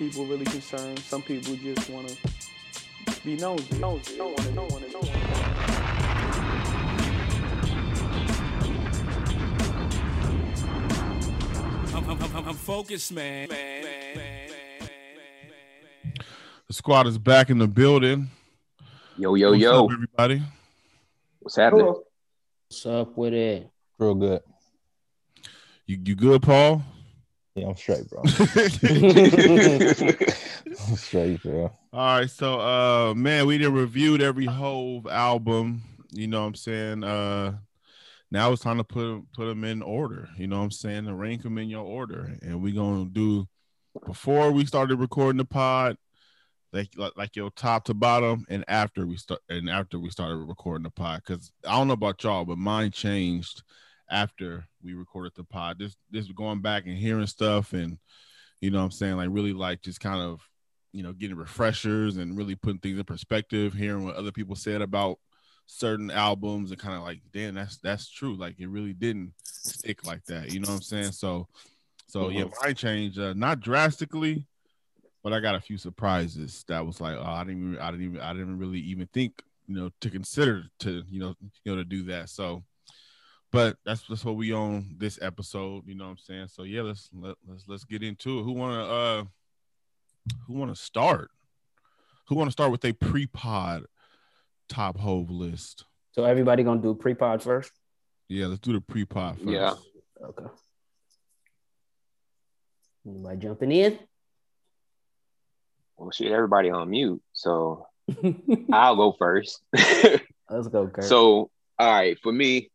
people really concerned. Some people just want to be nosy. Nosy. Don't want to know. Want to know. I'm, I'm, I'm, I'm focused, man. man, man, man. The squad is back in the building. Yo, yo, What's yo. up, everybody? What's happening? What's up with it? Real good. You you good, Paul? Yeah, I'm straight, bro. I'm straight, bro. All right, so uh man, we did reviewed every Hov album, you know what I'm saying? Uh now it's time to put put them in order, you know what I'm saying? To rank them in your order. And we're to do before we started recording the pod like, like like your top to bottom and after we start and after we started recording the pod cuz I don't know about y'all, but mine changed after we recorded the pod. This this going back and hearing stuff and you know what I'm saying like really like just kind of you know, getting refreshers and really putting things in perspective, hearing what other people said about certain albums and kind of like, damn, that's that's true. Like it really didn't stick like that. You know what I'm saying? So so yeah, mine changed uh, not drastically, but I got a few surprises that was like, oh, I didn't even I didn't even I didn't really even think, you know, to consider to, you know, you know, to do that. So but that's that's what we on this episode, you know what I'm saying? So yeah, let's let, let's let's get into it. Who wanna uh who want to start? Who want to start with a pre-pod top hov list? So everybody gonna do pre-pod first? Yeah, let's do the pre-pod first. Yeah. Okay. Anybody jumping in? well, shit, everybody on mute. So I'll go first. Let's go, Kurt. so, all right, for me,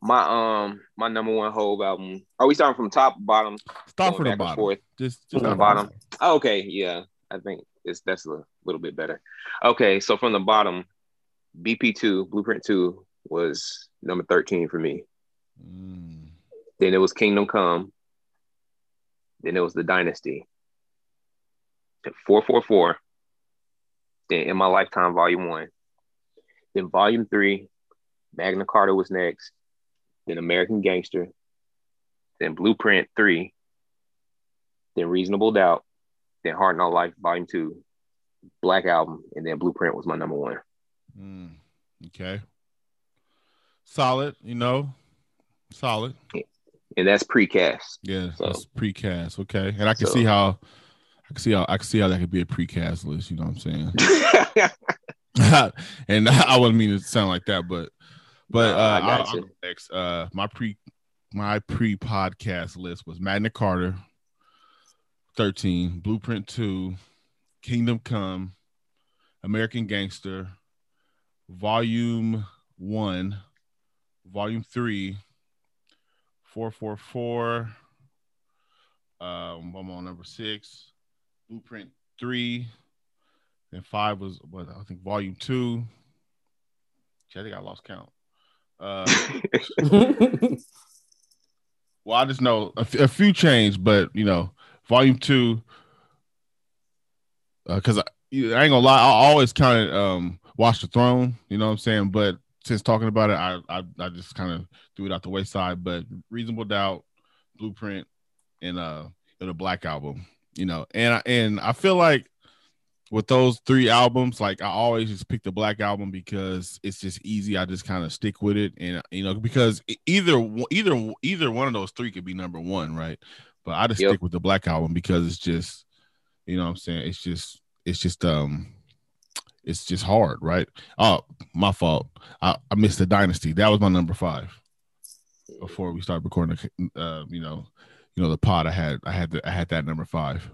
my um my number one Hov album. Are we starting from top bottom? Start from the bottom. forth. Just, just From the start bottom. Oh, okay, yeah, I think it's that's a little bit better. Okay, so from the bottom, BP two Blueprint two was number thirteen for me. Mm, Then it was Kingdom Come. Then it was The Dynasty. 444. Then In My Lifetime, Volume 1. Then Volume 3, Magna Carta was next. Then American Gangster. Then Blueprint 3. Then Reasonable Doubt. Then Hard Knock Life, Volume 2. Black Album. And then Blueprint was my number one. mm, okay. Solid, you know. Solid. And that's precast. Yeah, So- that's precast. Okay. And I can So- see how I can see how I can see how that could be a precast list, you know what I'm saying? and I wouldn't mean to sound like that, but but uh, I I'll, Uh, my pre my pre podcast list was Magna Carta, thirteen, Blueprint two, Kingdom Come, American Gangster, Volume one, Volume three, four four four. Um, I'm on number six, Blueprint three, and five was what I think Volume two. I think I lost count. Uh, well, I just know a, f- a few changed, but you know, volume two, because I, I ain't gonna lie, I always kind of um watch the throne, you know what I'm saying? But since talking about it, I I, I just kind of threw it out the wayside. But reasonable doubt, blueprint, and uh the Black album, you know, and I and I feel like with those three albums, like I always just pick the Black album because it's just easy. I just kind of stick with it, and you know, because either either either one of those three could be number one, right? But I just Yep. stick with the Black album because it's just, you know, what I'm saying it's just it's just um it's just hard, right? Oh, my fault. I, I missed the Dynasty. That was my number five before we started recording. The, uh, you know, you know the pod. I had I had the, I had that number five.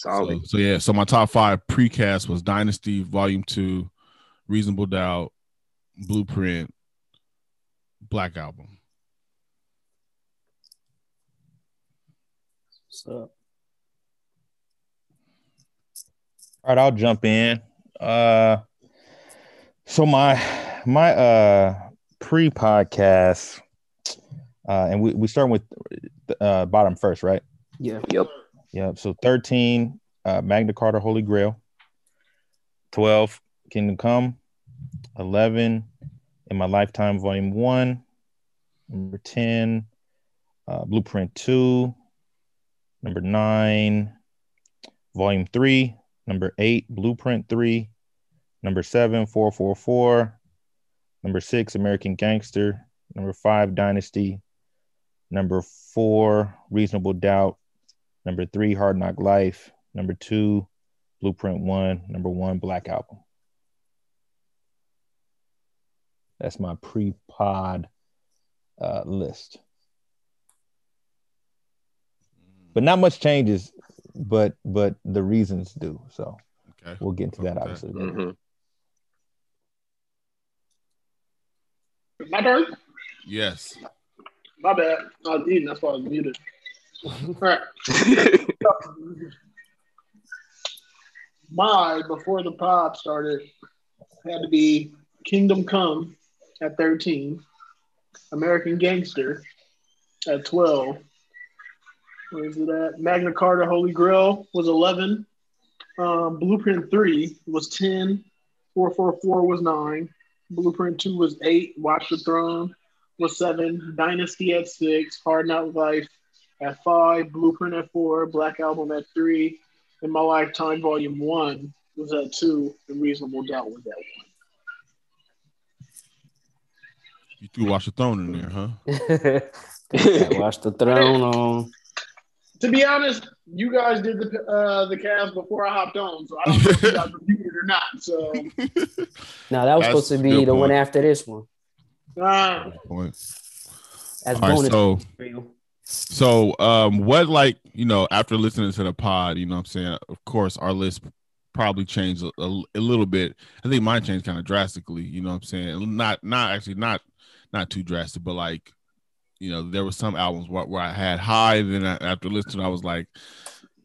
Solid. So, so yeah, so my top five precast was Dynasty Volume Two, Reasonable Doubt, Blueprint, Black Album. What's up? All right, I'll jump in. Uh so my my uh pre-podcast uh and we we start with the uh bottom first, right? Yeah. Yep. Yeah. So 13, uh Magna Carta Holy Grail, 12, Kingdom Come, 11, In My Lifetime, Volume 1, number 10, uh, Blueprint 2, number nine, volume three, number eight, blueprint three, number seven, 444, number six, American Gangster, number five, Dynasty, number four, Reasonable Doubt, number three, Hard Knock Life, number two, Blueprint One, number one, Black Album. That's my pre-pod uh, list. But not much changes, but but the reasons do. So Okay. we'll get into that Okay. obviously. Mhm. My turn. Yes. My bad. I was eating. That's why I was muted. My before the pod started had to be Kingdom Come at 13, American Gangster at 12. Where is it at? Magna Carta Holy Grail was 11. Um, Blueprint 3 was 10. 444 was 9. Blueprint 2 was 8. Watch the Throne was 7. Dynasty at 6. Hard Knock Life at 5. Blueprint at 4. Black Album at 3. In My Lifetime Volume 1 was at 2. And Reasonable Doubt was at 1. You threw Watch the Throne in there, huh? Watch the throne on. To be honest, you guys did the uh, the cast before I hopped on, so I don't know if you guys reviewed it or not. So No, that was That's supposed to be good the one after this one. uh, Point. As All right, bonus so material. So, um, what like you know after listening to the pod, you know, what I'm saying, of course, our list probably changed a, a, a little bit. I think mine changed kind of drastically. You know, what I'm saying, not not actually not not too drastic, but like, you know, there were some albums where, where I had high, then I, after listening, I was like,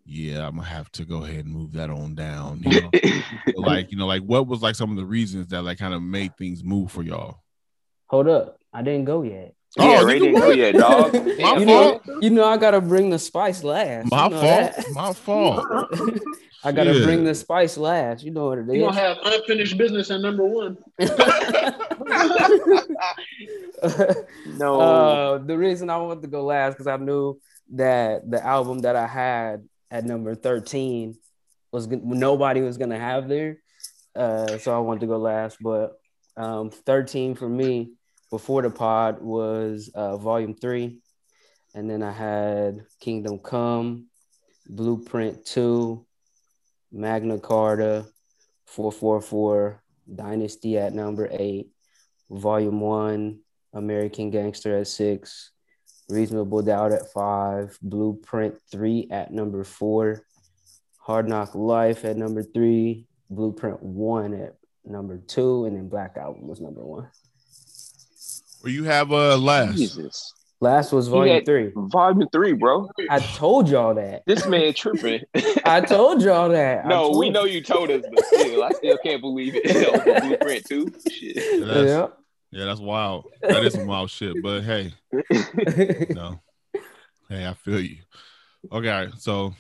yeah, I'm gonna have to go ahead and move that on down. You know, like you know, like what was like some of the reasons that like kind of made things move for y'all? Hold up. I didn't go yet. Yeah, Oh, Ray nigga, didn't go what? yet, dog. My Damn, You fault. know, you know I gotta bring the spice last. My You know fault. that. My fault. I gotta Shit. bring the spice last. You know what it is. you gonna have unfinished business at number one. No. uh, the reason I wanted to go last because I knew that the album that I had at number 13 was nobody was gonna have there. Uh, so I wanted to go last. But um, 13 for me before the pod was uh, volume three. And then I had Kingdom Come, Blueprint 2, Magna Carta, 444, Dynasty at number eight, Volume 1, American Gangster at six, Reasonable Doubt at five, Blueprint 3 at number four, Hard Knock Life at number three, Blueprint 1 at number two, and then Black Album was number one. Where you have uh last? Jesus. Last was He Volume had- 3. Volume three, bro. I told y'all that. This man tripping. I told y'all that. No, told we know you told us, but still, I still can't believe it. Blueprint too. Shit. Yeah, that's, Yeah. yeah, that's wild. That is some wild shit. But hey, no, hey, I feel you. Okay, so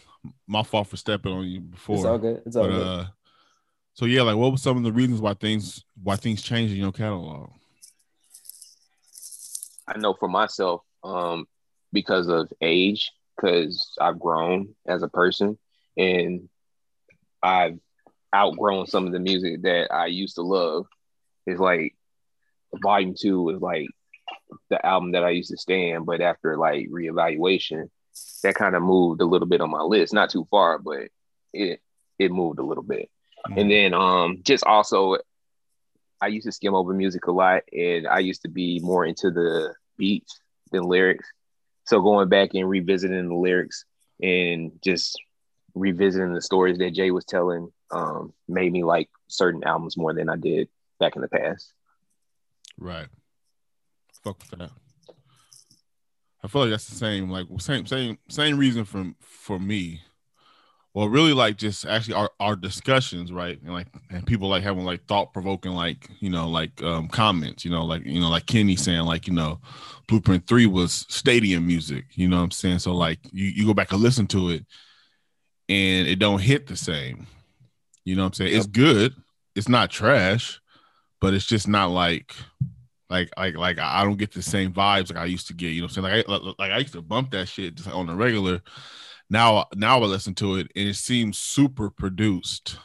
my fault for stepping on you before. It's all good. It's all but good. uh, so yeah, like what were some of the reasons why things why things changed in your catalog? I know for myself, um, because of age, because I've grown as a person and I've outgrown some of the music that I used to love. It's like volume two is like the album that I used to stand, but after like reevaluation, that kind of moved a little bit on my list. Not too far, but it it moved a little bit. And then um just also I used to skim over music a lot and I used to be more into the beats than lyrics. So going back and revisiting the lyrics and just revisiting the stories that Jay was telling um made me like certain albums more than I did back in the past. Right. Fuck with that. I feel like that's the same, like same same same reason for for me. Well, really, like just actually our, our discussions, right? And like and people like having like thought provoking, like you know, like um comments, you know, like you know, like Kenny saying, like you know, Blueprint Three was stadium music. You know what I'm saying? So like you you go back and listen to it, and it don't hit the same. You know what I'm saying? It's good. It's not trash, but it's just not like like like like I don't get the same vibes like I used to get. You know what I'm saying? Like I like I used to bump that shit just on the regular. Now now I listen to it and it seems super produced.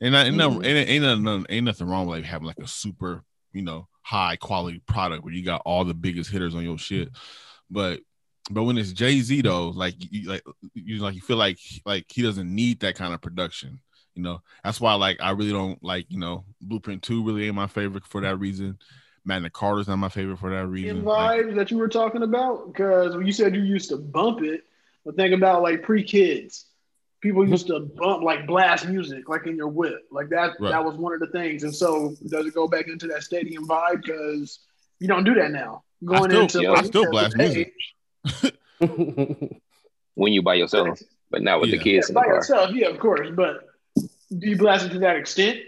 And, I, and, Mhm. ain't, ain't, nothing, ain't nothing wrong with like having like a super, you know, high quality product where you got all the biggest hitters on your shit. But but when it's Jay Z though, like you like you like you feel like like he doesn't need that kind of production. You know, that's why like I really don't like you know Blueprint Two really ain't my favorite for that reason. Magna Carta's not my favorite for that In reason. Like, vibes that you were talking about? Because when you said you used to bump it, but think about like pre kids. People mm-hmm. used to bump like blast music, like in your whip, like that. Right. That was one of the things. And so, does it go back into that stadium vibe? Because you don't do that now. Going still- into yeah, like I still blast the music. when you by yourself, but not with the kids Yeah, in the by car. yourself, yeah, of course. But do you blast it to that extent,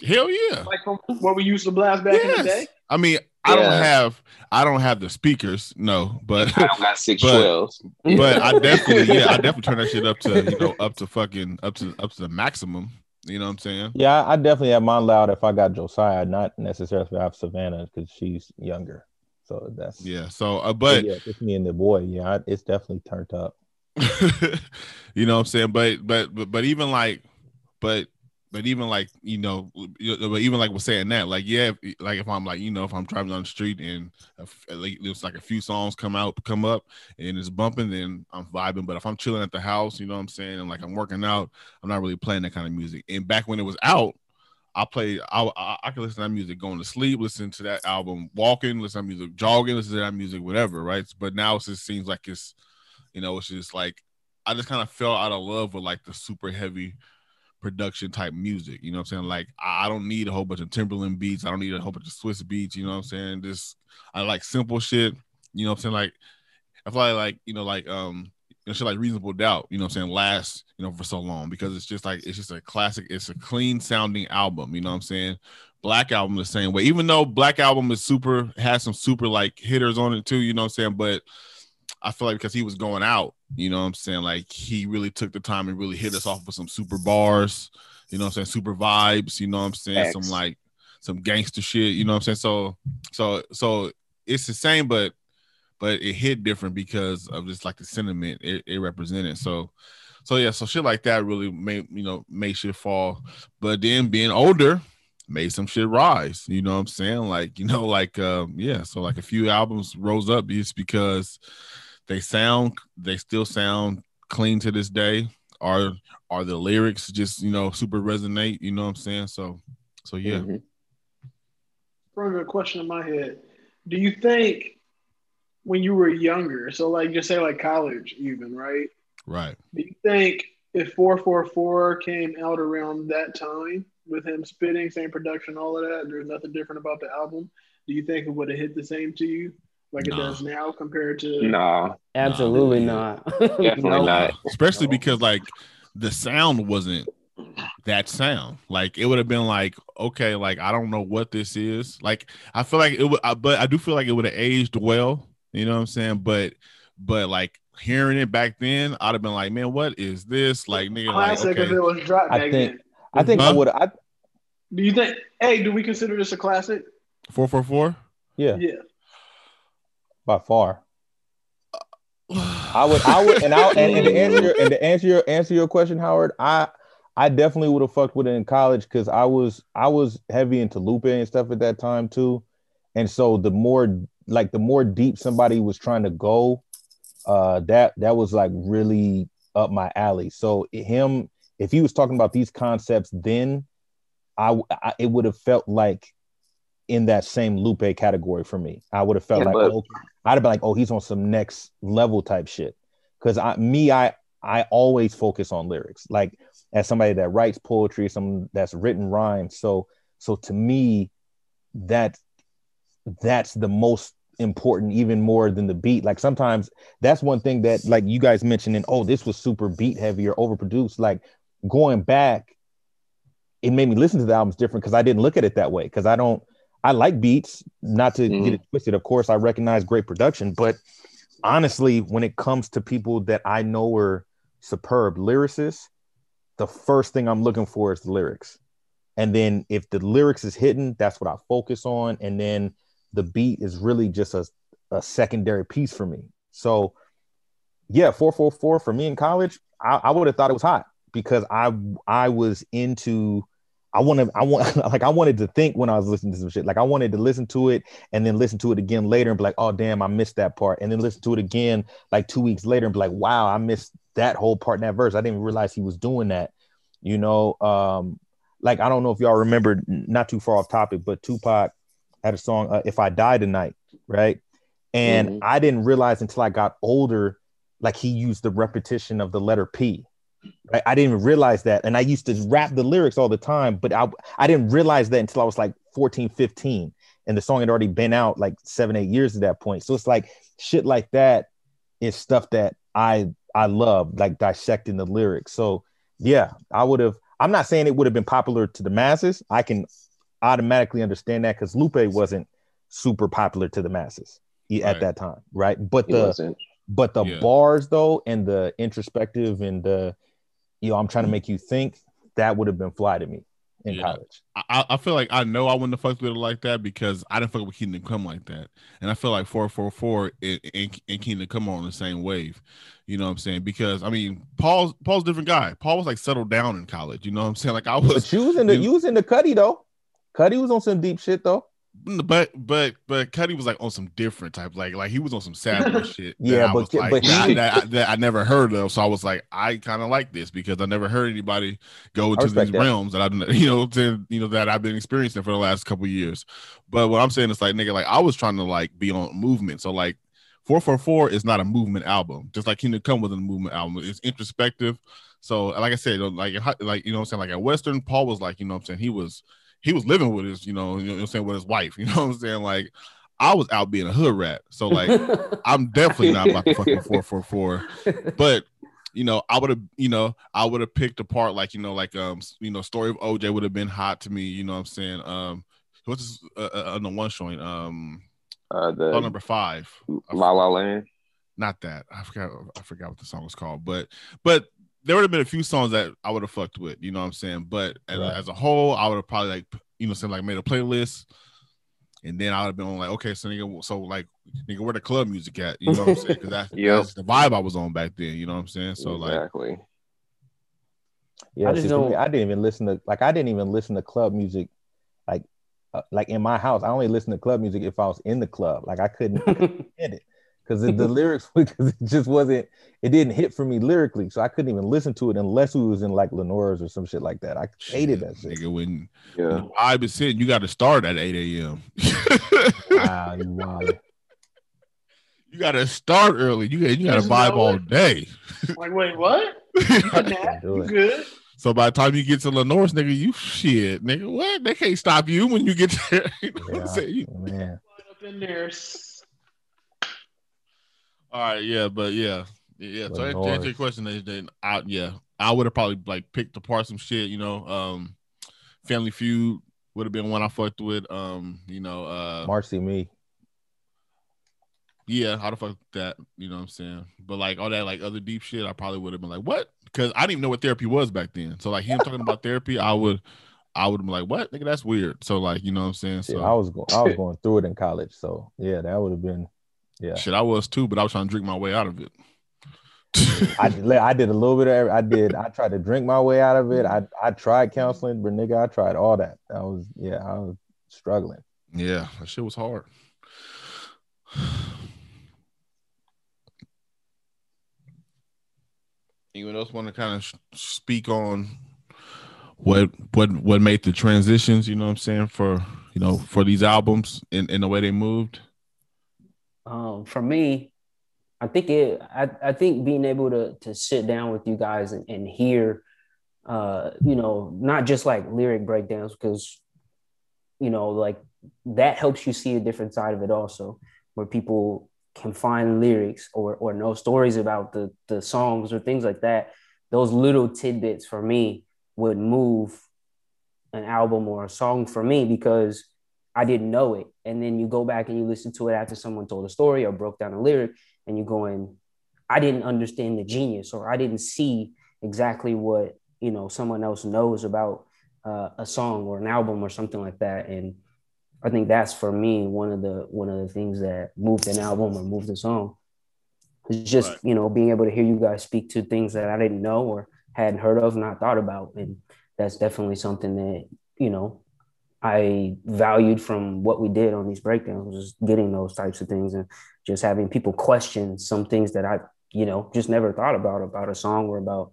hell yeah. like from what we used to blast back in the day? I mean, I don't have I don't have the speakers, no, but I don't got six But- twelves. but I definitely yeah, I definitely turn that shit up to you know up to fucking up to up to the maximum. You know what I'm saying? Yeah, I I definitely have mine loud if I got Josiah, not necessarily if I have Savannah because she's younger. So that's Yeah. So uh, but but yeah, it's me and the boy. Yeah, I- it's definitely turned up. you know what I'm saying? But but but but even like but but even like you know but even like we're saying that like yeah if, like if I'm like you know if I'm driving on the street and like there's like a few songs come out come up and it's bumping then I'm vibing. But if I'm chilling at the house you know what I'm saying and like I'm working out I'm not really playing that kind of music. And back when it was out I played I I, I could listen to that music going to sleep listen to that album walking listen to music jogging listen to that music whatever right? But now it just seems like it's you know it's just like I just kind of fell out of love with like the super heavy production type music. You know what I'm saying? Like I don't need a whole bunch of Timbaland beats. I don't need a whole bunch of Swizz Beatz. You know what I'm saying? Just I like simple shit. You know what I'm saying? Like I feel like like you know like um you know shit like Reasonable Doubt. You know what I'm saying? Last you know for so long because it's just like it's just a classic. It's a clean sounding album. You know what I'm saying? Black album the same way. Even though Black album is super has some super like hitters on it too. You know what I'm saying? But I feel like because he was going out, you know what I'm saying? Like he really took the time and really hit us off with some super bars, you know what I'm saying? Super vibes, you know what I'm saying? Facts. Some like some gangster shit, you know what I'm saying? So so so it's the same, but but it hit different because of just like the sentiment it, it represented. So so yeah, so shit like that really made you know made shit fall. But then being older made some shit rise. You know what I'm saying? Like, you know, like um, yeah, so like a few albums rose up just because they sound they still sound clean to this day. Are are the lyrics just, you know, super resonate, you know what I'm saying? So so yeah. Mhm. From a question in my head, do you think when you were younger, so like just say like college, even right? Right. Do you think if 444 came out around that time with him spitting, same production, all of that, there's nothing different about the album? Do you think it would have hit the same to you like it No. does now compared to? Nah, Absolutely Nah, not. definitely Nope. not. Especially No. because like the sound wasn't that sound. Like it would have been like, okay, like I don't know what this is. Like I feel like it would, I- but I do feel like it would have aged well. You know what I'm saying? But but like hearing it back then, I'd have been like, man, what is this? Like nigga, like Classic if it was dropped I think- then. I think I would. I Do you think? Hey, do we consider this a classic? four four four. yeah, Yeah. By far. I would, I would, and I and, and to answer your, and to answer your answer your question, Howard, I I definitely would have fucked with it in college because I was I was heavy into Lupe and stuff at that time too, and so the more like the more deep somebody was trying to go, uh, that that was like really up my alley. So him, if he was talking about these concepts, then I, I it would have felt like in that same Lupe category for me. I would have felt Yeah, like but- oh, I'd have been like, oh, he's on some next level type shit. Cause I me, I I always focus on lyrics. Like as somebody that writes poetry, someone that's written rhymes. So so to me, that that's the most important, even more than the beat. Like sometimes that's one thing that like you guys mentioning, oh, this was super beat heavy or overproduced. Like going back, it made me listen to the albums different because I didn't look at it that way. Because I don't I like beats, not to Mhm. get it twisted. Of course, I recognize great production, but honestly, when it comes to people that I know are superb lyricists, the first thing I'm looking for is the lyrics. And then if the lyrics is hidden, that's what I focus on. And then the beat is really just a, a secondary piece for me. So yeah, four four four for me in college, I, I would have thought it was hot because I I was into I wanted I want like I wanted to think when I was listening to some shit. Like I wanted to listen to it and then listen to it again later and be like, oh damn, I missed that part. And then listen to it again like two weeks later and be like, wow, I missed that whole part in that verse. I didn't realize he was doing that. You know, um, like I don't know if y'all remember, not too far off topic, but Tupac had a song, uh, "If I Die Tonight," right? And Mhm. I didn't realize until I got older, like he used the repetition of the letter P. Right? I didn't even realize that. And I used to rap the lyrics all the time, but I, I didn't realize that until I was like 14, 15. And the song had already been out like seven, eight years at that point. So it's like shit like that is stuff that I I love, like dissecting the lyrics. So yeah, I would have. I'm not saying it would have been popular to the masses. I can automatically understand that because Lupe wasn't super popular to the masses at Right. that time, right? But He the wasn't. but the Yeah. bars though, and the introspective and the, you know, I'm trying to make you think. That would have been fly to me in Yeah. college. I, I feel like I know I wouldn't have fucked with it like that because I didn't fuck with Kingdom Come like that, and I feel like four four four and, and, and Kingdom Come on the same wave. You know what I'm saying? Because I mean, Paul's Paul's a different guy. Paul was like settled down in college. You know what I'm saying? Like I was, But you was in the you- you was in the Cudi though. Cudi was on some deep shit though. But but but Cudi was like on some different type, like like he was on some savage shit. Yeah, I but- was like, but he- that, that, that I never heard of. So I was like, I kind of like this because I never heard anybody go into these that. realms that I, you know, to, you know that I've been experiencing for the last couple years. But what I'm saying is like, nigga, like I was trying to like be on movement. So like, four four four is not a movement album, just like Kingdom Come with a movement album. It's introspective. So like I said, like like you know, what I'm saying like at Western, Paul was like, you know, what I'm saying he was he was living with his, you know, you know what I'm saying, with his wife. You know what I'm saying? Like I was out being a hood rat. So like I'm definitely not about to fucking four four four. But you know, I would have, you know, I would have picked apart like, you know, like um, you know, story of OJ would have been hot to me. You know what I'm saying? Um, what's this, uh, uh, on the one showing? Um, Uh, song the number five. La La Land. Not that. I forgot. I forgot what the song was called. But but there would have been a few songs that I would have fucked with. You know what I'm saying? But as, Right. as a whole, I would have probably like, you know, saying like made a playlist. And then I would have been like, okay, so nigga, so like, nigga, where the club music at? You know what I'm saying? Because that's, Yep. that's the vibe I was on back then. You know what I'm saying? So like, exactly. Yeah, I just see, don't- I didn't even listen to like I didn't even listen to club music, like uh, like in my house. I only listen to club music if I was in the club. Like I couldn't get it because the, the lyrics because it just wasn't it didn't hit for me lyrically, so I couldn't even listen to it unless we was in like Lenore's or some shit like that. I hated that shit. Nigga, when Yeah. the vibe is sitting, you got to start at 8 a.m. Wow, you wild. you got to start early. You got you got to vibe know all day. Like, wait, what? You good? so by the time you get to Lenore's, nigga, you shit, nigga. What? They can't stop you when you get there. you know what I'm saying? You- man. Up in there. All right, yeah, but yeah, yeah. So to answer your question, then I yeah, I would have probably like picked apart some shit. You know, um, Family Feud would have been one I fucked with. Um, you know, uh, Marcy me. Yeah, how the fuck that? You know what I'm saying? But like all that like other deep shit, I probably would have been like, what? Because I didn't even know what therapy was back then. So like him talking about therapy, I would I would have been like, what? Nigga, that's weird. So like, you know what I'm saying? So I was going I was going through it in college, so yeah, that would have been yeah. shit, I was too, but I was trying to drink my way out of it. I did, I did a little bit of every- I did I tried to drink my way out of it. I I tried counseling, but nigga, I tried all that. I was yeah, I was struggling. yeah, that shit was hard. Anyone else want to kind of speak on what what what made the transitions? You know what I'm saying for you know for these albums in in the way they moved. Um, for me, I think it. I, I think being able to to sit down with you guys and, and hear, uh, you know, not just like lyric breakdowns because, you know, like that helps you see a different side of it also, where people can find lyrics or or know stories about the the songs or things like that. Those little tidbits for me would move an album or a song for me because I didn't know it. And then you go back and you listen to it after someone told a story or broke down a lyric, and you're going, I didn't understand the genius, or I didn't see exactly what you know someone else knows about uh, a song or an album or something like that. And I think that's for me one of the one of the things that moved an album or moved a song. It's just Right. you know being able to hear you guys speak to things that I didn't know or hadn't heard of, not thought about, and that's definitely something that you know I valued from what we did on these breakdowns, was getting those types of things and just having people question some things that I you know just never thought about about a song or about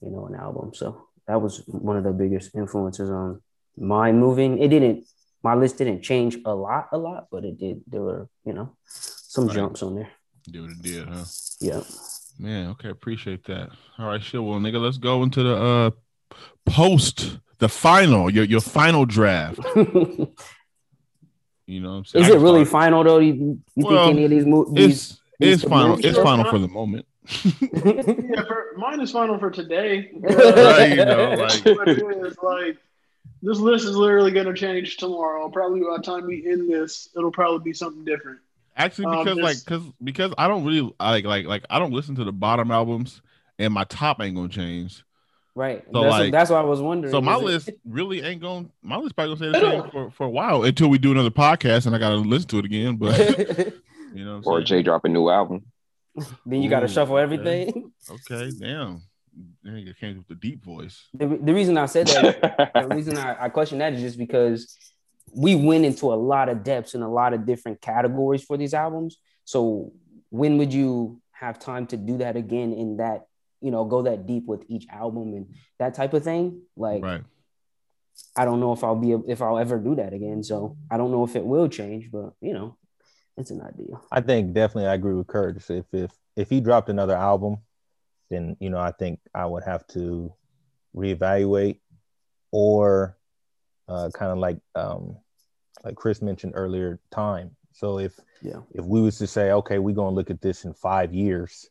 you know an album. So that was one of the biggest influences on my moving. It didn't my list didn't change a lot, a lot, but it did. There were you know some Right. jumps on there. Do what it did, huh? Yeah. Man, okay, appreciate that. All right, sure. Well, nigga, let's go into the uh post the final, your your final draft. You know what I'm saying? Is it really start- final though? You, you Well, think any of these movies? It's it's final. It's final for the moment. Yeah, for, mine is final for today. Right, you know, like- But like this list is literally going to change tomorrow. Probably by the time we end this, it'll probably be something different. Actually, Um, because like because because I don't really like like like I don't listen to the bottom albums, and my top ain't gonna change. Right. So, that's, like- that's what I was wondering. So my Is it- list really ain't going. My list probably gonna stay the same for, for a while until we do another podcast and I gotta listen to it again. But you know, Or I'm Jay drop a new album. then you got to Ooh, shuffle everything. saying? okay, damn, nigga came with the deep voice. The, the reason I said that, the reason I, I question that is just because we went into a lot of depths in a lot of different categories for these albums. So when would you have time to do that again in that, you know, go that deep with each album and that type of thing? Like, Right. I don't know if I'll be if I'll ever do that again. So I don't know if it will change, but you know, it's an idea. I think definitely I agree with Curtis. If if if he dropped another album, then you know I think I would have to reevaluate, or uh, kind of like um, like Chris mentioned earlier, time. So if Yeah. if we was to say, okay, we're gonna look at this in five years,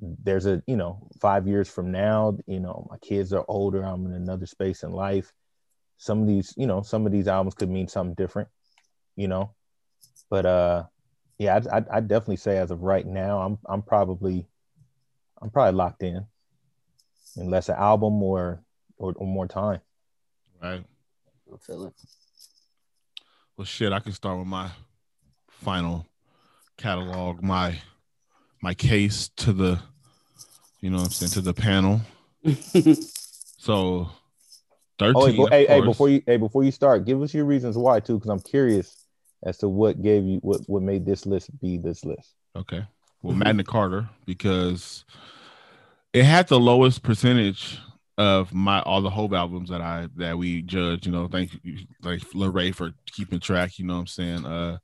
there's a you know five years from now, you know my kids are older, I'm in another space in life. Some of these, you know, some of these albums could mean something different, you know but uh yeah I, I i definitely say as of right now i'm i'm probably i'm probably locked in unless an album or or, or more time Right. I feel it. Well, shit, I can start with my final catalog, my my case to the, you know, what I'm saying to the panel. So, thirteen. oh wait, bo- of hey, hey before you hey before you start give us your reasons why too because i'm curious as to what gave you what what made this list be this list Okay. Well, Magna Carta because it had the lowest percentage of my all the Hope albums that I that we judge. You know, thank you, like Lorray for keeping track. You know what I'm saying? Uh,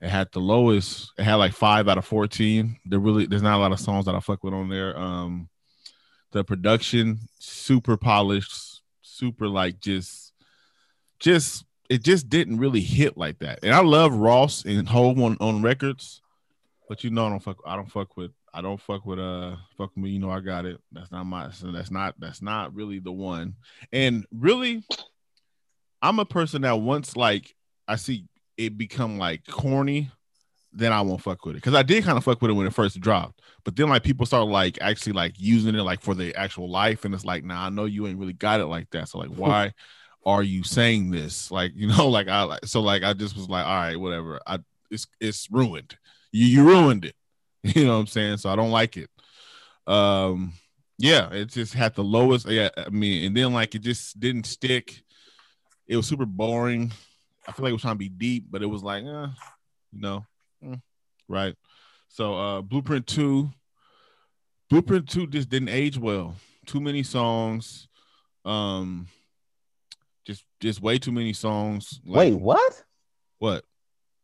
it had the lowest. It had like five out of fourteen. There really there's not a lot of songs that I fuck with on there. Um, the production super polished, super like just just it just didn't really hit like that. And I love Ross and Hov on on records. But you know, I don't fuck. I don't fuck with. I don't fuck with. Uh, fuck me. You know, I got it. That's not my. So that's not. That's not really the one. And really, I'm a person that once like I see it become like corny, then I won't fuck with it. Because I did kind of fuck with it when it first dropped. But then like people start like actually like using it like for the actual life, and it's like, nah, I know you ain't really got it like that. So like, why are you saying this? Like, you know, like I like so like I just was like, all right, whatever. I it's it's ruined you, you ruined it. You know what I'm saying? So I don't like it. Um, yeah, it just had the lowest. Yeah, I mean, and then like it just didn't stick. It was super boring. I feel like it was trying to be deep, but it was like, eh, you know, mm, right. So uh Blueprint Two, Blueprint Two just didn't age well. Too many songs. Um, just just way too many songs. Like, wait what what?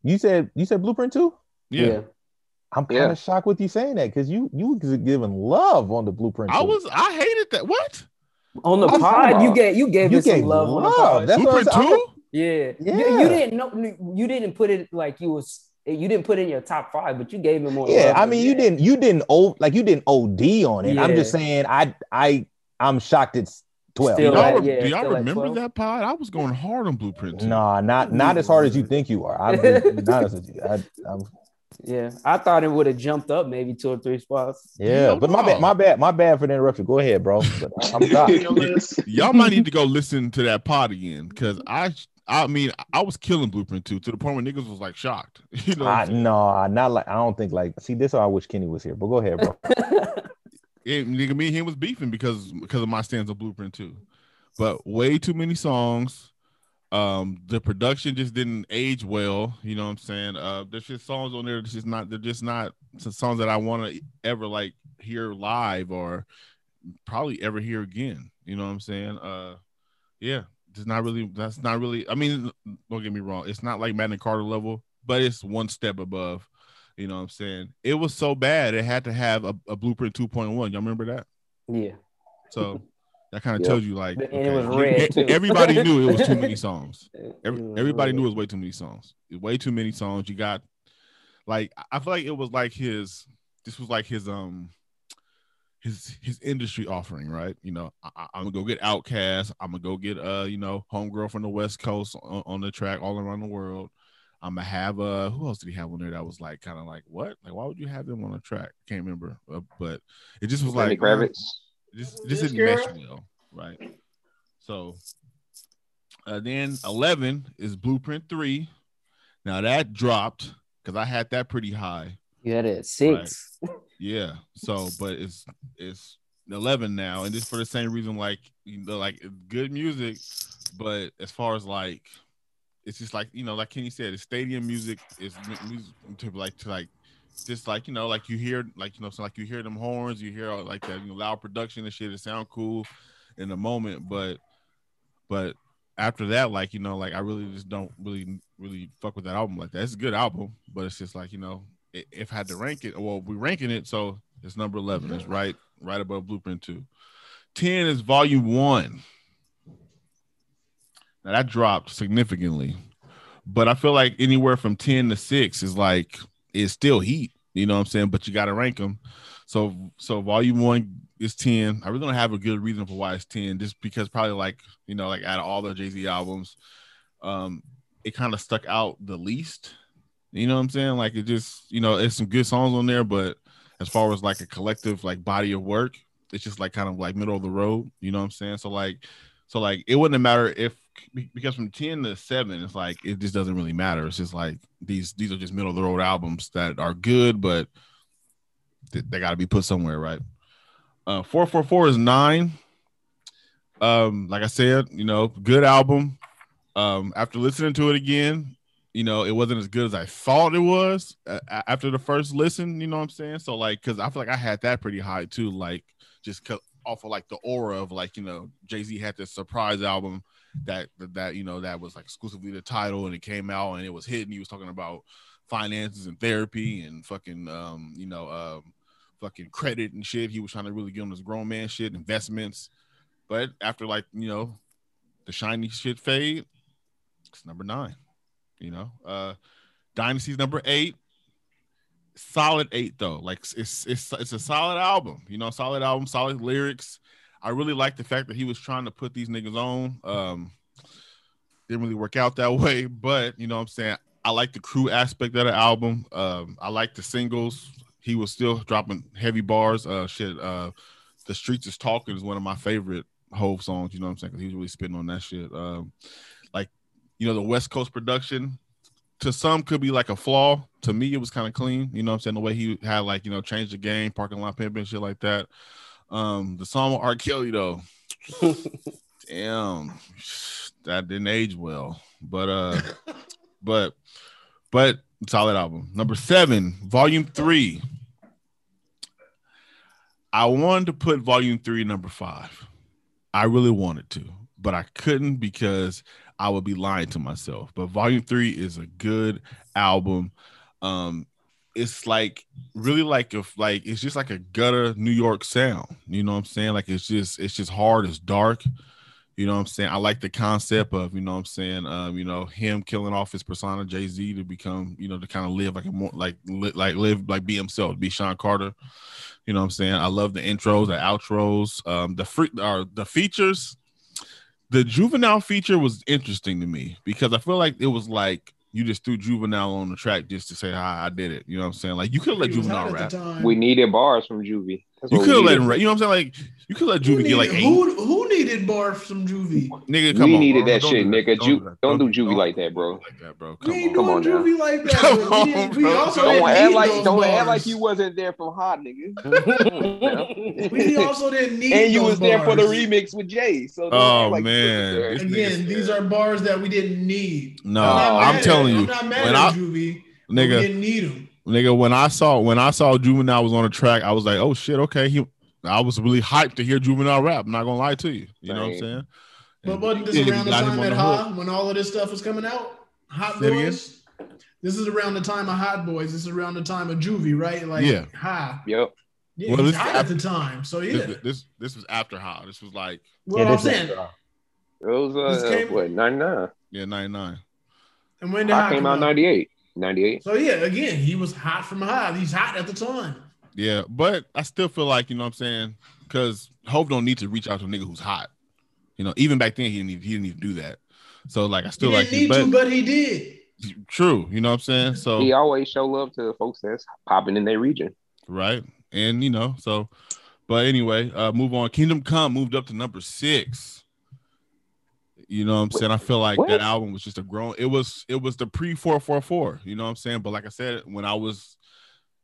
you said you said blueprint 2 Yeah. i'm kind Yeah. of shocked with you saying that because you you was giving love on the blueprint I 2. was I hated that. What? On the I'm pod, you gave you gave You it some gave love, on the love. pod. That's what Blueprint two? Yeah. You, Yeah. you didn't know you didn't put it like you was you didn't put it in your top five, but you gave it more. yeah i mean you that. didn't you didn't o like you didn't od on it i'm just saying i i i'm shocked it's 12 Do Still y'all, at- yeah, do y'all still remember that pod? I was going hard on Blueprint. two. no not not as hard as you think you are i'm just honest with you I, I'm, Yeah, I thought it would have jumped up maybe two or three spots. yeah Hell but my bad my bad my bad for the interruption go ahead bro but I- i'm shocked Y'all might need to go listen to that pod again because I I mean, I was killing Blueprint two to the point where niggas was like shocked. You know, I, I'm no, not like I don't think like. See, this is why I wish Kenny was here. But go ahead, bro. it, nigga, me and him was beefing because because of my stance on Blueprint two. But way too many songs. Um, the production just didn't age well. You know what I'm saying? Uh, there's just songs on there that's just not. They're just not some songs that I want to ever like hear live or probably ever hear again. You know what I'm saying? Uh, yeah, it's not really. That's not really. I mean, don't get me wrong. It's not like Magna Carta level, but it's one step above. You know what I'm saying? It was so bad it had to have a, a blueprint 2.1. Y'all remember that? yeah. So that kind of Yep. tells you like And it was okay, red, everybody knew it was too many songs. Every, everybody red. knew it was way too many songs. Way too many songs. You got like I feel like it was like his this was like his um his his industry offering, right? You know, I, am gonna go get OutKast. I'm gonna go get uh you know Homegirl from the West Coast on, on the track all around the world. I'm gonna have uh who else did he have on there that was like kind of like what like why would you have them on a track? Can't remember, uh, but it just was Lenny like Kravitz. it just it just didn't mesh girl. well, right? So uh, then 11 is Blueprint 3. Now that dropped because I had that pretty high. You had it at six. Yeah. So, but it's it's 11 now, and just for the same reason, like you know, like good music, but as far as like, it's just like you know, like Kenny said, it's stadium music is music to like to like. Just like you know, like you hear, like you know, so like you hear them horns, you hear all, like that, you know, loud production and shit. It sound cool in the moment, but but after that, like you know, like I really just don't really really fuck with that album like that. It's a good album, but it's just like you know, if I had to rank it, well, we're ranking it, so it's number eleven. It's right right above Blueprint two. Ten is Volume One. Now that dropped significantly, but I feel like anywhere from ten to six is like is still heat. You know what I'm saying? But you got to rank them. So so Volume One is ten. I really don't have a good reason for why it's ten, just because probably like you know like out of all the Jay Z albums, um, it kind of stuck out the least. You know what I'm saying? Like it just you know it's some good songs on there, but as far as like a collective like body of work, it's just like kind of like middle of the road. You know what I'm saying? So like so like it wouldn't matter if because from 10 to 7 it's like it just doesn't really matter it's just like these these are just middle of the road albums that are good but they, they got to be put somewhere right uh 444 is 9 um like i said you know good album um after listening to it again you know it wasn't as good as i thought it was uh, after the first listen you know what i'm saying? So like because i feel like i had that pretty high too like just 'cause- off of like the aura of like you know jay-z had this surprise album that that you know that was like exclusively the title and it came out and it was hidden he was talking about finances and therapy and fucking um you know um fucking credit and shit. He was trying to really get on this grown man shit investments. But after like you know the shiny shit fade it's number nine you know uh dynasty's number eight solid eight though like it's it's it's a solid album you know solid album solid lyrics I really like the fact that he was trying to put these niggas on. Um, didn't really work out that way, but you know what I'm saying. I like the crew aspect of the album. Um, I like the singles. He was still dropping heavy bars. Uh, shit. Uh, the streets is talking is one of my favorite Hov songs. You know what I'm saying? Because he's really spitting on that shit. Um, you know, the West Coast production to some could be like a flaw. To me, it was kind of clean. You know what I'm saying? The way he had like you know changed the game, parking lot pimping, shit like that. Um, the song with R. Kelly though, damn, that didn't age well. But uh, but but solid album. Number seven, volume three. I wanted to put volume three number five. I really wanted to, but I couldn't because I would be lying to myself. But volume three is a good album. Um, it's like really like if like it's just like a gutter New York sound. You know what I'm saying? Like it's just it's just hard, it's dark. You know what I'm saying? I like the concept of, you know what I'm saying, um, you know, him killing off his persona Jay-Z to become, you know, to kind of live like a more like li- like live like be himself, be Sean Carter. You know what I'm saying? I love the intros, the outros, um, the free or the features. The juvenile feature was interesting to me because I feel like it was like you just threw juvenile on the track just to say hi, I did it. You know what I'm saying? Like you could let juvenile hot rap. at the time. We needed bars from Juvie. That's You could have let him. You know what I'm saying? Like you could let Who Juvie get like eight. who, who needed bars from Juvie? Nigga, come we on. needed bro. that Don't shit, do nigga. Ju- that. don't do Juvie like that, bro. Like that, bro. We Come ain't on. Come doing on now. Juvie like that. Come but we, on, didn't- we bro. also Don't Don't didn't act need like those don't bars. act like you wasn't there for hot nigga. We also didn't need and you those was there for the remix with Jay. So Oh, like man. Again, these are bars that we didn't need. No, I'm telling you, I'm not mad at I- Juvie. but We nigga, didn't need them. Nigga. When I saw when I saw Juvenile was on the track, I was like, oh shit, okay. He, I was really hyped to hear Juvenile rap. I'm not gonna lie to you. You know what I'm saying? But wasn't this he around the time that at Hot when all of this stuff was coming out? Hot Say again? Boys. This is around the time of Hot Boys. This is around the time of Juvie, right? Like Yeah. Ha. Yep. Yeah, Well, he's this- hot at the time. So yeah. This, this this was after Ha. This was like Well, Yeah, I'm saying, It was This uh, came- what 99. yeah, 99. and when did I Hot came out out? 98. 98. So yeah, again, he was hot from Ha. He's hot at the time. Yeah, but I still feel like you know what I'm saying because Hov don't need to reach out to a nigga who's hot. You know, even back then he didn't even, he didn't even do that. So like I He still didn't like need it, to, but but he did. true. You know what I'm saying? So He always show love to folks that's popping in their region. right, and you know so. But anyway, uh move on. Kingdom Come moved up to number six. You know what I'm saying? I feel like What? that album was just a grown. It was it was the pre four four four. You know what I'm saying? But like I said, when I was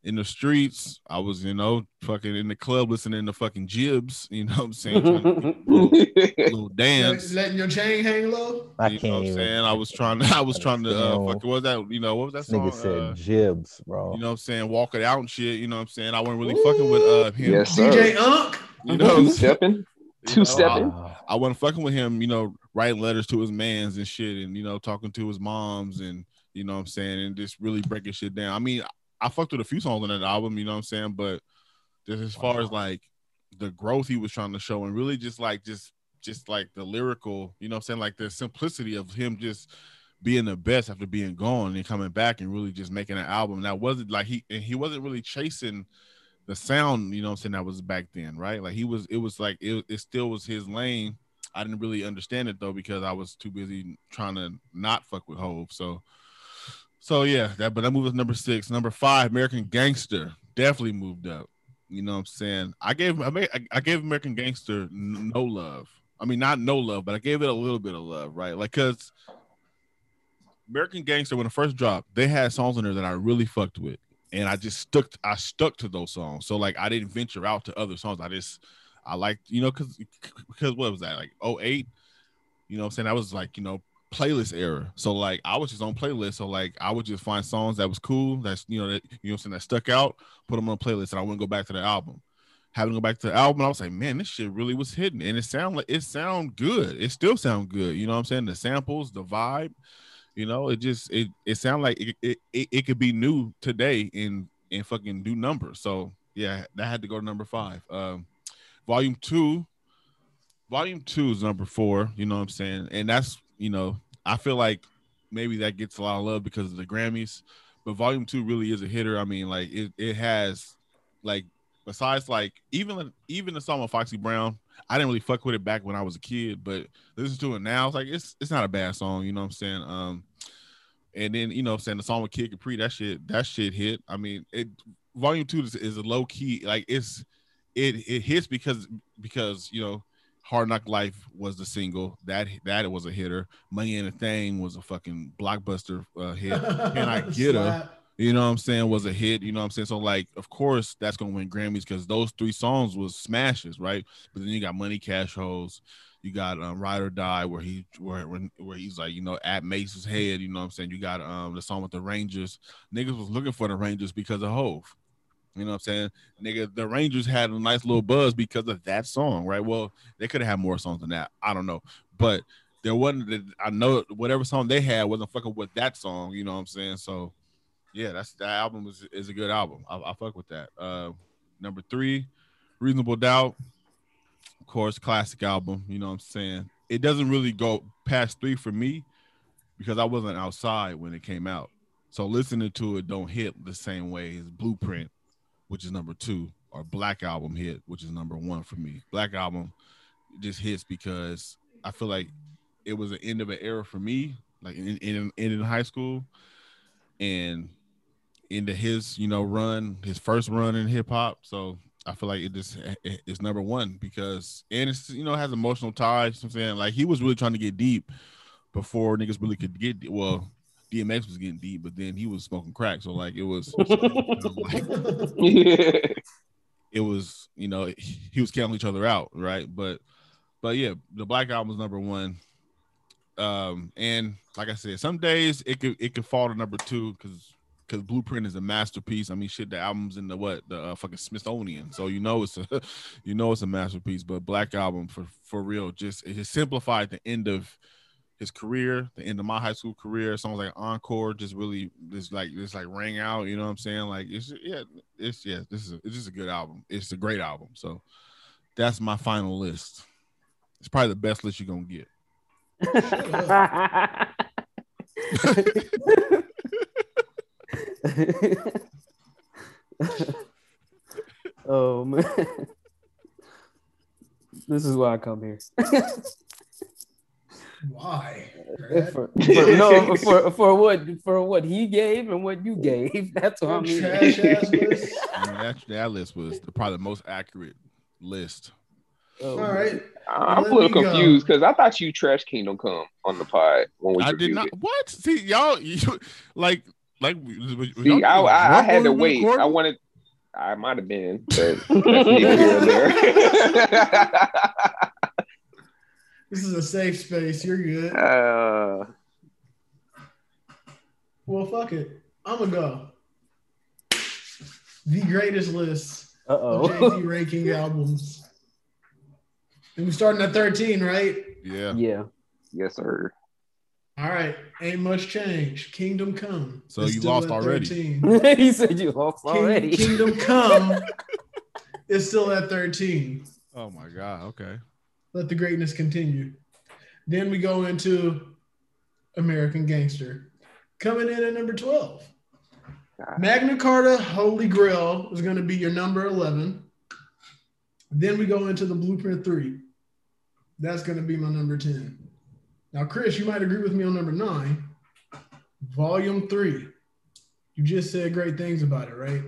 in the streets, I was you know fucking in the club listening to fucking Jibbs. You know what I'm saying? Trying to a little dance. Letting your chain hang low. I you know can't what I'm saying? I was trying to. I was trying to. Uh, No. fuck, what was that? You know what was that This song? nigga said Uh, Jibbs, bro. you know what I'm saying? Walk it out and shit. You know what I'm saying? I wasn't really fucking with uh him. Yes, sir. DJ Unk. You know, what I'm Two saying? stepping. Two stepping. Ah, I wasn't fucking with him, you know, writing letters to his mans and shit, and you know, talking to his moms and you know what I'm saying, and just really breaking shit down. I mean, I fucked with a few songs on that album, you know what I'm saying, but just as far as like the growth he was trying to show and really just like just just like the lyrical, you know what I'm saying, like the simplicity of him just being the best after being gone and coming back and really just making an album that wasn't like he and he wasn't really chasing the sound, you know what I'm saying, that was back then, right? Like he was it was like it, it still was his lane. I didn't really understand it though because I was too busy trying to not fuck with Hov. So so yeah, that but that moved us number six. Number five, American Gangster, definitely moved up. You know what I'm saying? I gave I gave American Gangster no love. I mean, not no love, but I gave it a little bit of love, right? Like, cause American Gangster, when it first dropped, they had songs in there that I really fucked with, and I just stuck. I stuck to those songs. So like, I didn't venture out to other songs. I just, I liked, you know, cause because what was that like? 08? You know I'm saying? That was like, you know, playlist era. So like I was just on playlist. So like I would just find songs that was cool, that's you know, that you know I'm saying, that stuck out, put them on playlist, and I wouldn't go back to the album. Having to go back to the album, I was like, man, this shit really was hidden. And it sound like it sound good. It still sound good. You know what I'm saying? The samples, the vibe, you know, it just it it sound like it it, it, could be new today in in fucking do numbers. So yeah, that had to go to number five. Um volume two, volume two is number four, you know what I'm saying? And that's, you know, I feel like maybe that gets a lot of love because of the Grammys, but volume two really is a hitter. I mean, like it, it has like besides like even even the song with Foxy Brown, I didn't really fuck with it back when I was a kid, but listen to it now, it's like it's it's not a bad song, you know what I'm saying? Um and then you know what I'm saying the song with Kid Capri, that shit, that shit hit. I mean, it volume two is, is a low key, like it's it it hits because because you know Hard Knock Life was the single that that was a hitter. Money Ain't a Thang was a fucking blockbuster uh, hit. Can I get her? You know what I'm saying? Was a hit. You know what I'm saying? So like, of course, that's gonna win Grammys because those three songs was smashes, right? But then you got Money Cash Hoes. You got um, Ride or Die, where he where where he's like, you know, at Mase's head. You know what I'm saying? You got um the song with the Rangers. Niggas was looking for the Rangers because of Hov. You know what I'm saying? Nigga, the Rangers had a nice little buzz because of that song, right? Well, they could have had more songs than that. I don't know. But there wasn't I know whatever song they had wasn't fucking with that song, you know what I'm saying? So yeah, that's that album is, is a good album. I, I fuck with that. Uh number three, Reasonable Doubt. Of course, classic album, you know what I'm saying? It doesn't really go past three for me because I wasn't outside when it came out. So listening to it don't hit the same way as Blueprint, which is number two, or Black Album hit, which is number one for me. Black Album just hits because I feel like it was the end of an era for me, like in in, in high school, and into his you know run, his first run in hip hop. So I feel like it just it's number one because and it's you know has emotional ties. You know I'm saying like he was really trying to get deep before niggas really could get well. DMX was getting deep, but then he was smoking crack, so like it was, like, yeah. it was you know he was counting each other out, right? But but yeah, the Black Album was number one. Um, and like I said, some days it could it could fall to number two because because Blueprint is a masterpiece. I mean, shit, the album's in the what the uh, fucking Smithsonian, so you know it's a you know it's a masterpiece. But Black Album for for real, just it just simplified the end of his career, the end of my high school career. Songs like Encore just really just like just like rang out. You know what I'm saying? Like it's yeah, it's yeah, this is a, it's just a good album. It's a great album. So that's my final list. It's probably the best list you're gonna get. oh man. This is why I come here. Why? for, for- no, for, for what for what he gave and what you gave. That's what I mean. Trash ass list. I mean, that, that list was the, probably the most accurate list. Oh, All right. I'm Let a little confused because I thought you trash Kingdom Come on the pod when we I did not. it. What? See, y'all, you, like, like. See, I, I, I had to wait. I wanted. I might have been, but here nor there. This is a safe space. You're good. uh, Well, fuck it. I'm gonna go. The greatest list Uh of oh. Jay Z ranking albums. And we're starting at 13, right? Yeah. yeah. yes, sir. All right. Ain't much change. Kingdom Come. So is you still lost at already. 13. he said you lost King- already. Kingdom Come is still at 13. Oh my god. Okay. Let the greatness continue. Then we go into American Gangster. Coming in at number 12. Magna Carta Holy Grail is going to be your number 11. Then we go into the Blueprint 3. That's going to be my number 10. Now, Chris, you might agree with me on number 9. Volume 3. You just said great things about it, right?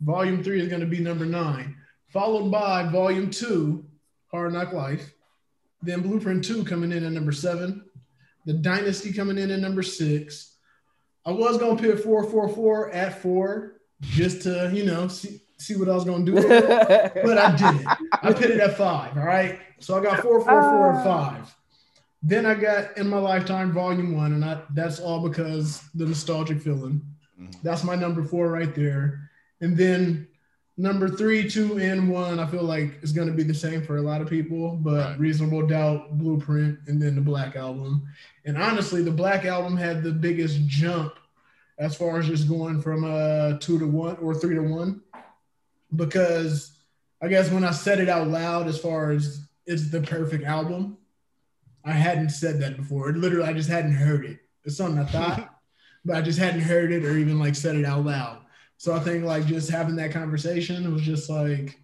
Volume 3 is going to be number 9, followed by Volume 2, Hard Knock Life. Then Blueprint 2 coming in at number 7. The Dynasty coming in at number 6. I was gonna put four four four at four just to you know see see what I was gonna do, but I didn't. I put it at five. All right, so I got four four four at ah. five. Then I got in my lifetime volume one, and I that's all because the nostalgic feeling. Mhm. That's my number four right there. And then number three, two, and one, I feel like it's gonna be the same for a lot of people, but Right. reasonable doubt, blueprint, and then the black album. And honestly, the Black Album had the biggest jump as far as just going from uh two to one or three to one. Because I guess when I said it out loud, as far as it's the perfect album, I hadn't said that before. It literally, I just hadn't heard it. It's something I thought, but I just hadn't heard it or even like said it out loud. So I think like just having that conversation was just like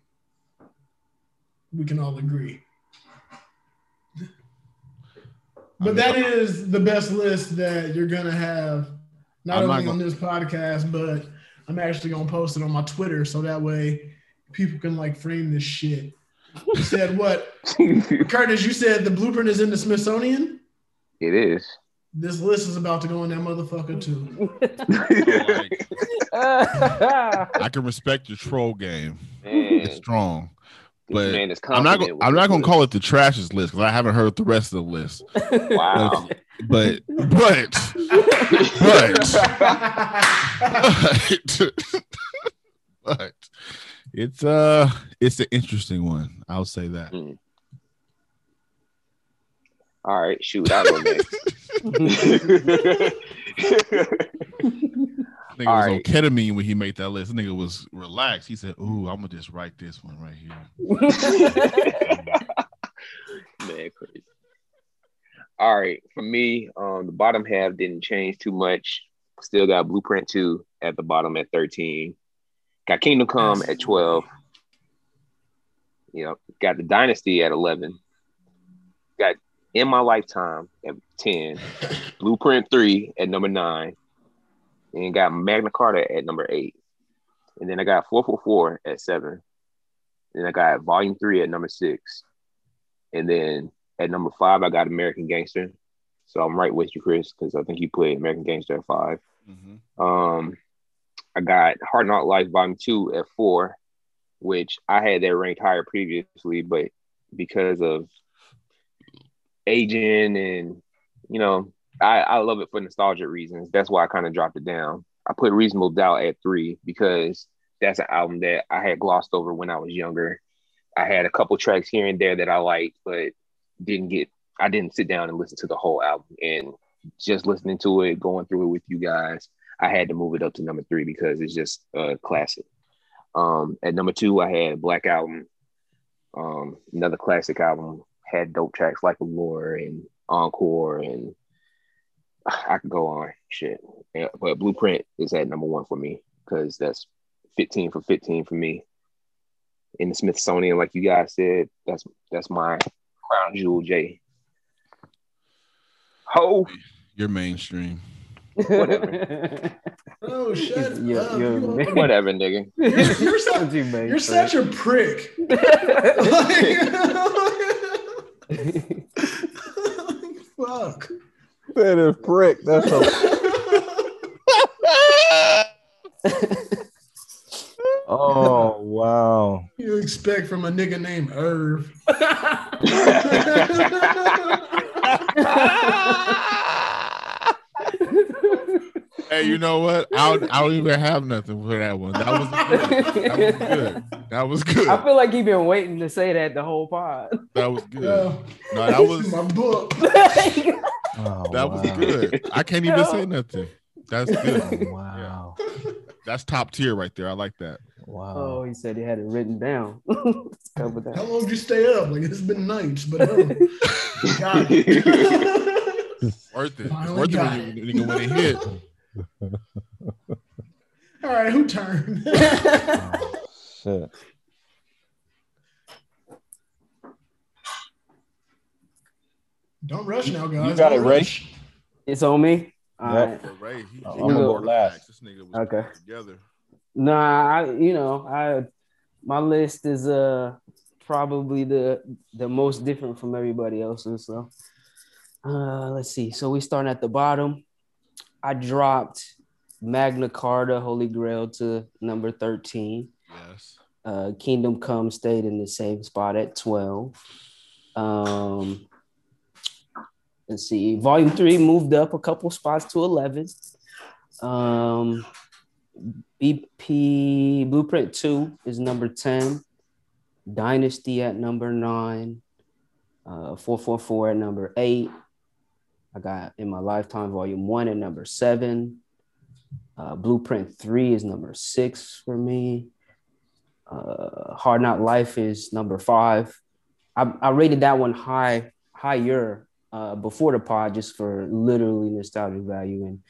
we can all agree. But that is the best list that you're gonna have, not I'm not only on gonna- this podcast, but I'm actually gonna post it on my Twitter so that way people can like frame this shit. You said what, Curtis? You said the blueprint is in the Smithsonian. It is. This list is about to go in that motherfucker too. I can respect your troll game. Man, It's strong. but man is I'm not. Go, I'm not gonna call it the trashes list because I haven't heard the rest of the list. Wow. But but but but it's uh it's an interesting one. I'll say that. All right, shoot, go next. Nigga was All on ketamine when he made that list. Nigga was relaxed. He said, "Ooh, I'm gonna just write this one right here." Man, crazy. All right, for me, um, the bottom half didn't change too much. Still got Blueprint 2 at the bottom at 13. Got Kingdom Come at 12. You know, got the Dynasty at 11. Got In My Lifetime at 10. Blueprint 3 at number 9. And got Magna Carta at number 8. And then I got 444 at 7. And I got Volume Three at number six, and then at number five I got American Gangster. So I'm right with you, Chris, because I think you put American Gangster at 5 Mm-hmm. Um, I got Hard Knock Life Volume Two at four, which I had that ranked higher previously, but because of aging and you know, I, I love it for nostalgic reasons. That's why I kind of dropped it down. I put Reasonable Doubt at three because that's an album that I had glossed over when I was younger. I had a couple tracks here and there that I liked, but didn't get I didn't sit down and listen to the whole album. And just listening to it, going through it with you guys, I had to move it up to number three because it's just a classic. Um, at number two, I had Black Album, um, another classic album, had dope tracks like Allure and Encore, and I could go on shit. Yeah, but Blueprint is at number one for me because that's 15 for 15 for me. In the Smithsonian, like you guys said, that's that's my crown jewel, J. Ho, You're mainstream. Whatever. Oh, shut Yeah, up. yeah, You- man. whatever, nigga. You're, you're, so- you mean, you're such a prick. Fuck. That is prick. That's a oh wow. You expect from a nigga named Irv. Hey, you know what? I don't, I don't even have nothing for that one. That was good. That was good. That was good. I feel like he been waiting to say that the whole pod. That was good. Yo, No, that was is my book. Oh, that was good. I can't even say nothing. That's good. Wow. That's top tier right there. I like that. Wow. oh, he said he had it written down. Cover How long did you stay up? Like it's been nights, but um, got it. Worth it. It's worth it when you, when you when it hit. All right, who turned? Oh, shit. Don't rush now, guys. You got it, Don't Ray? rush. It's on me. All Yep. right. Ray, he, he I'm gonna go last. This nigga was Okay. together. Nah, I you know, I my list is uh probably the the most different from everybody else's. So uh let's see. So we start at the bottom. I dropped Magna Carta Holy Grail to number 13. Yes. Uh Kingdom Come stayed in the same spot at 12. Um let's see, volume three moved up a couple spots to 11. Um BP Blueprint 2 is number 10. Dynasty at number 9. Uh, 444 at number 8. I got In My Lifetime Volume 1 at number 7. Uh, Blueprint 3 is number 6 for me. Uh, Hard Knock Life is number 5. I, I rated that one high, higher uh, before the pod just for literally nostalgic value and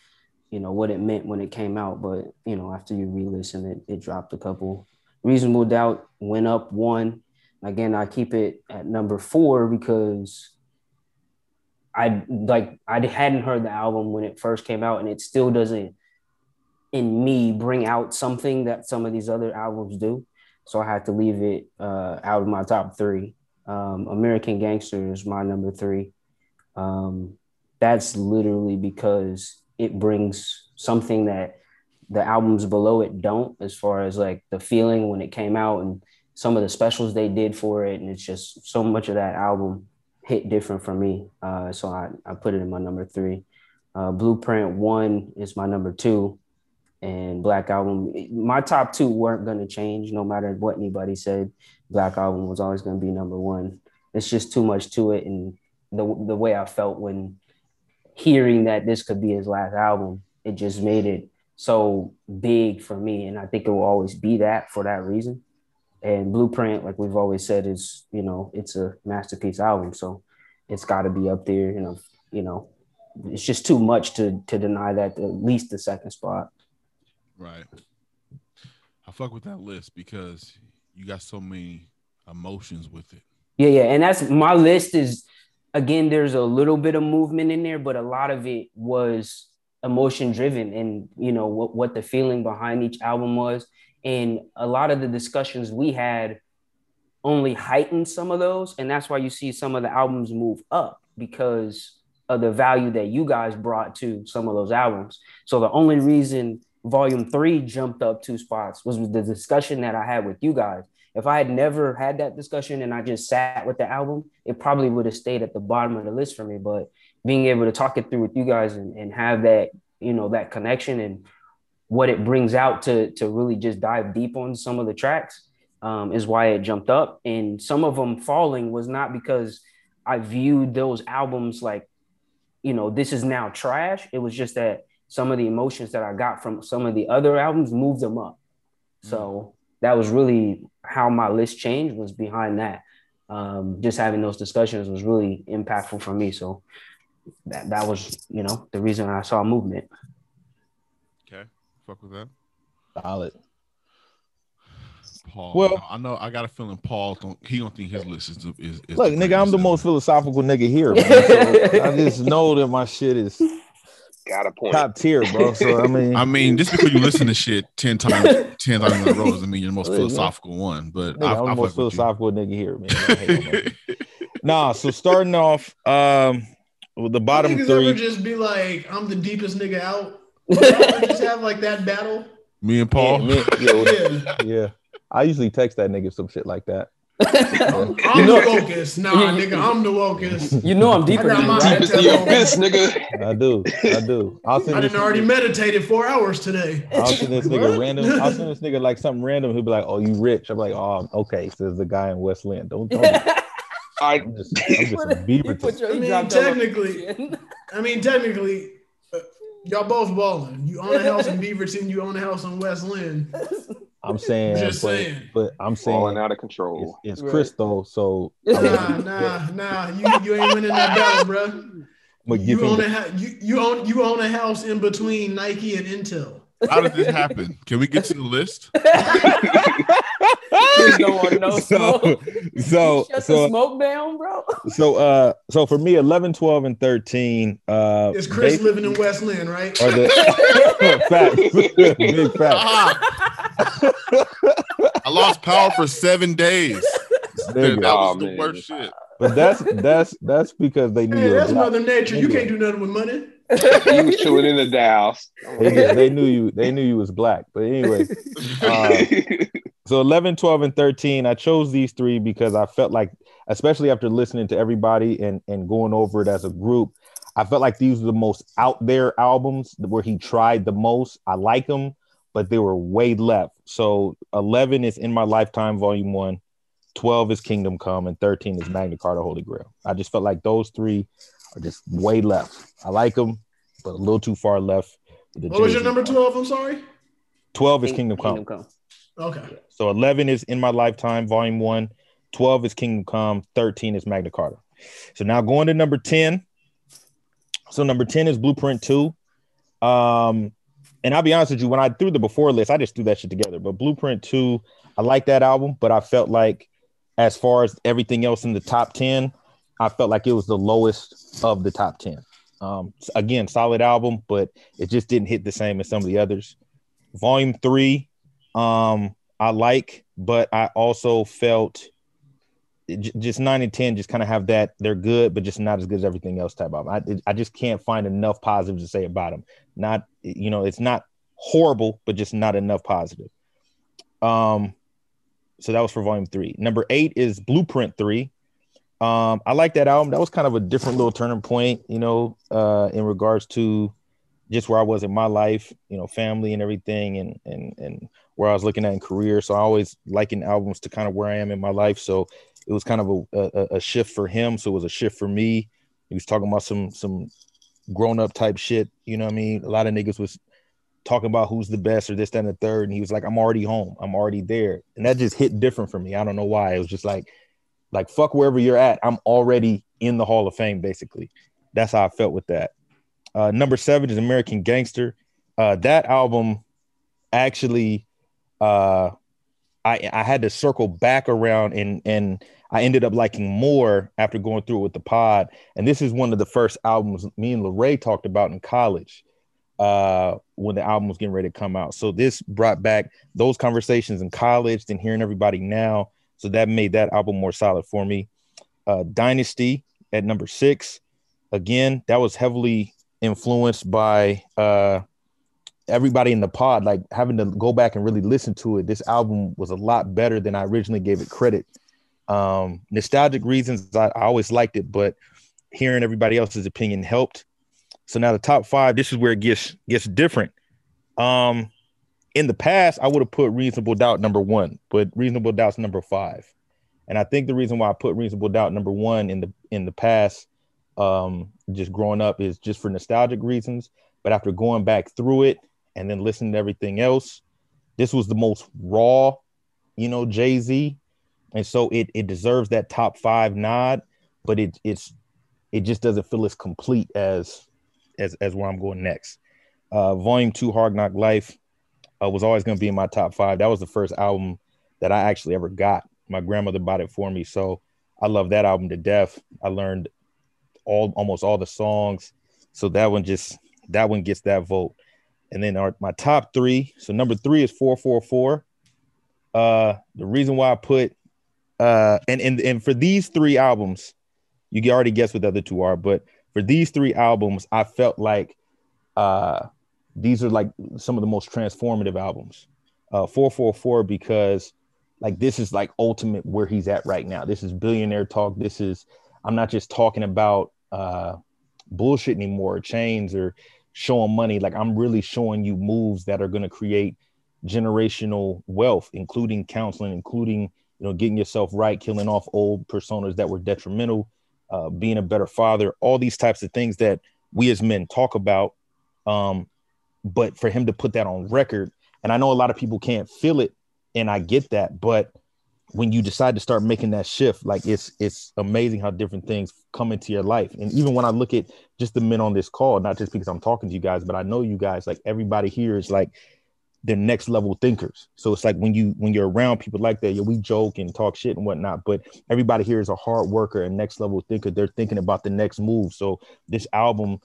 you know what it meant when it came out but you know after you re-listen it, it dropped a couple reasonable doubt went up one again i keep it at number four because i like i hadn't heard the album when it first came out and it still doesn't in me bring out something that some of these other albums do. So i had to leave it uh, out of my top three. Um, american gangster is my number three. Um, that's literally because it brings something that the albums below it don't as far as like the feeling when it came out and some of the specials they did for it and it's just so much of that album hit different for me uh, so I, I put it in my number three uh, blueprint one is my number two and black album my top two weren't going to change no matter what anybody said black album was always going to be number one it's just too much to it and the, the way i felt when hearing that this could be his last album, it just made it so big for me. And I think it will always be that for that reason. And Blueprint, like we've always said, is, you know, it's a masterpiece album. So it's got to be up there, you know, you know, it's just too much to to deny that at least the second spot. Right. I fuck with that list because you got so many emotions with it. Yeah, yeah. And that's my list is again, there's a little bit of movement in there, but a lot of it was emotion driven and you know what, what the feeling behind each album was. And a lot of the discussions we had only heightened some of those, and that's why you see some of the albums move up because of the value that you guys brought to some of those albums. So the only reason Volume Three jumped up two spots was the discussion that I had with you guys. If I had never had that discussion and I just sat with the album, it probably would have stayed at the bottom of the list for me. But being able to talk it through with you guys and, and have that, you know, that connection and what it brings out to to really just dive deep on some of the tracks um, is why it jumped up. And some of them falling was not because I viewed those albums like, you know, this is now trash. It was just that some of the emotions that I got from some of the other albums moved them up. So that was really how my list changed was behind that. Um, just having those discussions was really impactful for me. So that, that was, you know, the reason I saw movement. Okay, fuck with that. Solid. Paul. Well- I know. I got a feeling Paul don't. He don't think his list is. is, is Look, nigga, I'm the greatest most philosophical nigga here. So I just know that my shit is Got a point. top tier, bro. So I mean, I mean, just because you listen to shit ten times, ten times in a row doesn't mean you're the most philosophical one. But nigga, I, I'm the most fuck you. philosophical nigga here, man. Hate nobody. nah, so starting off, um, with the bottom Niggas three. ever just be like, I'm the deepest nigga out? Y'all just have like that battle? Me and Paul. Yeah, me- yeah, Yeah. yeah. I usually text that nigga some shit like that. I'm, I'm the wokest. Nah, nigga, I'm the wokest. You know I'm deeper than you, my right? Deepest your abyss, nigga. I do, I do. I'll send I didn't already nigga- meditated four hours today. I'll send this nigga What? random. I'll send this nigga like something random. He'll be like, "Oh, you rich?" I'm like, "Oh, okay." So Says the guy in West Linn. Don't. don't I I'm just, I'm just a beaver. I mean, technically- I mean, technically, y'all both balling. You own a house in Beaverton. You own a house in West Linn. I'm saying, Just but, saying. but I'm falling saying out of control. it's Right. Chris though, so Nah, nah, nah. You you ain't winning that battle, bro. gonna You own a ha- you, you own you own a house in between Nike and Intel. How did this happen? Can we get to the list? Please don't want no so, smoke. so, Shut the so, smoke down, bro. so, uh, so for me, 11, 12, and 13, uh, Is Chris they living in West Linn, right? are the facts, big facts. Ah! I lost power for seven days. Nigga. That was Oh, the man. worst shit. But that's that's that's because they knew Hey, that's black. Mother Nature. You can't do nothing with money. He was chilling in the Dallas. They, they knew you. They knew you was black. But anyway, uh, so 11, 12, and 13, I chose these three because I felt like, especially after listening to everybody and, and going over it as a group, I felt like these were the most out there albums where he tried the most. I like them, but they were way left. So 11 is In My Lifetime, Volume 1, 12 is Kingdom Come, and 13 is Magna Carta Holy Grail. I just felt like those three are just way left. I like them, but a little too far left. with the What was your number 12? I'm sorry. 12 is Kingdom Come. Come. Okay. So 11 is In My Lifetime, Volume 1. 12 is Kingdom Come. 13 is Magna Carta. So now going to number 10. So number 10 is Blueprint 2. Um, and I'll be honest with you, when I threw the before list, I just threw that shit together. But Blueprint 2, I like that album, but I felt like as far as everything else in the top 10, I felt like it was the lowest of the top 10. Um, again, solid album, but it just didn't hit the same as some of the others. Volume 3, um, I like, but I also felt j- just nine and ten just kind of have that they're good, but just not as good as everything else type album. I I just can't find enough positives to say about them. Not you know, it's not horrible, but just not enough positive. Um, so that was for volume three. Number eight is Blueprint three. Um, I like that album. That was kind of a different little turning point, you know, uh, in regards to just where I was in my life, you know, family and everything, and and and where I was looking at in career. So I always liken albums to kind of where I am in my life. So it was kind of a, a, a shift for him. So it was a shift for me. He was talking about some some grown up type shit. You know what I mean? A lot of niggas was talking about who's the best or this, that, and the third. And he was like, I'm already home. I'm already there. And that just hit different for me. I don't know why. It was just like, like fuck wherever you're at. I'm already in the Hall of Fame, basically. That's how I felt with that. Uh, number seven is American Gangster. Uh, that album actually uh I I had to circle back around and and I ended up liking more after going through it with the pod. And this is one of the first albums me and Lorray talked about in college uh when the album was getting ready to come out. So this brought back those conversations in college and hearing everybody now. So that made that album more solid for me. Uh, Dynasty at number six. Again, that was heavily influenced by uh, everybody in the pod. Like having to go back and really listen to it. This album was a lot better than I originally gave it credit. Um, nostalgic reasons, I, I always liked it, but hearing everybody else's opinion helped. So now the top five, this is where it gets gets different. Um, in the past, I would have put Reasonable Doubt number one, but Reasonable Doubt's number five. And I think the reason why I put Reasonable Doubt number one in the in the past, um, just growing up, is just for nostalgic reasons. But after going back through it and then listening to everything else, this was the most raw, you know, Jay Z, and so it it deserves that top five nod. But it it's it just doesn't feel as complete as as as where I'm going next. Uh, Volume Two, Hard Knock Life, uh, was always going to be in my top five. That was the first album that I actually ever got. My grandmother bought it for me, so I love that album to death. I learned all almost all the songs, so that one just that one gets that vote. And then our, my top three. So number three is four four four. Uh, the reason why I put uh, and and and for these three albums, you can already guess what the other two are, but for these three albums, I felt like uh, these are like some of the most transformative albums. Uh, 444 because like this is like ultimate where he's at right now. This is billionaire talk. This is I'm not just talking about uh, bullshit anymore, or chains or showing money. Like I'm really showing you moves that are going to create generational wealth, including counseling, including you know getting yourself right, killing off old personas that were detrimental, uh, being a better father, all these types of things that we as men talk about. Um, but for him to put that on record, and I know a lot of people can't feel it, and I get that, but when you decide to start making that shift, like it's it's amazing how different things come into your life. And even when I look at just the men on this call, not just because I'm talking to you guys, but I know you guys, like everybody here is like they're next level thinkers. So it's like when you when you're around people like that, yeah, we joke and talk shit and whatnot, but everybody here is a hard worker and next level thinker. They're thinking about the next move. So this album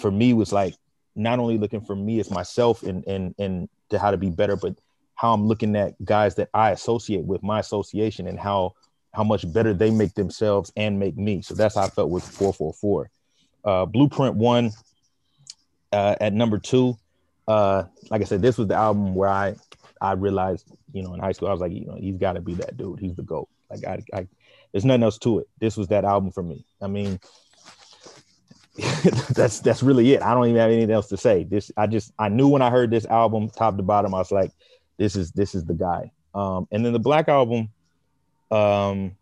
for me was like not only looking for me as myself and and and to how to be better, but how I'm looking at guys that I associate with my association and how how much better they make themselves and make me. So that's how I felt with 444. Uh, Blueprint one uh, at number two. Uh, like I said, this was the album where I I realized, you know, in high school, I was like, you know, he's got to be that dude. He's the goat. Like I, I, there's nothing else to it. This was that album for me. I mean, that's that's really it. I don't even have anything else to say. This I just I knew when I heard this album top to bottom, I was like, this is this is the guy. Um, and then the Black album, um,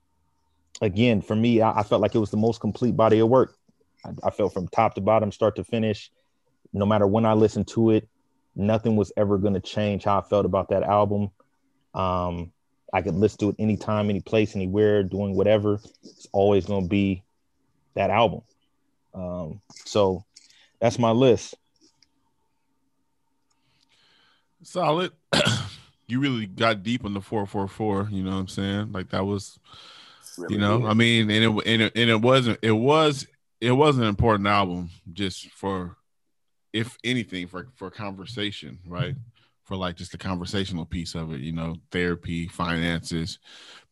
again for me, I, I, felt like it was the most complete body of work. I, I, felt from top to bottom, start to finish. No matter when I listened to it, nothing was ever going to change how I felt about that album. Um, I could listen to it anytime, any place, anywhere, doing whatever. It's always going to be that album. Um, so that's my list. Solid. you really got deep on the 444, you know what I'm saying? Like that was really you know, good. I mean, and it, and it and it wasn't it was it was an important album just for if anything for for conversation, right? For like just the conversational piece of it, you know, therapy, finances,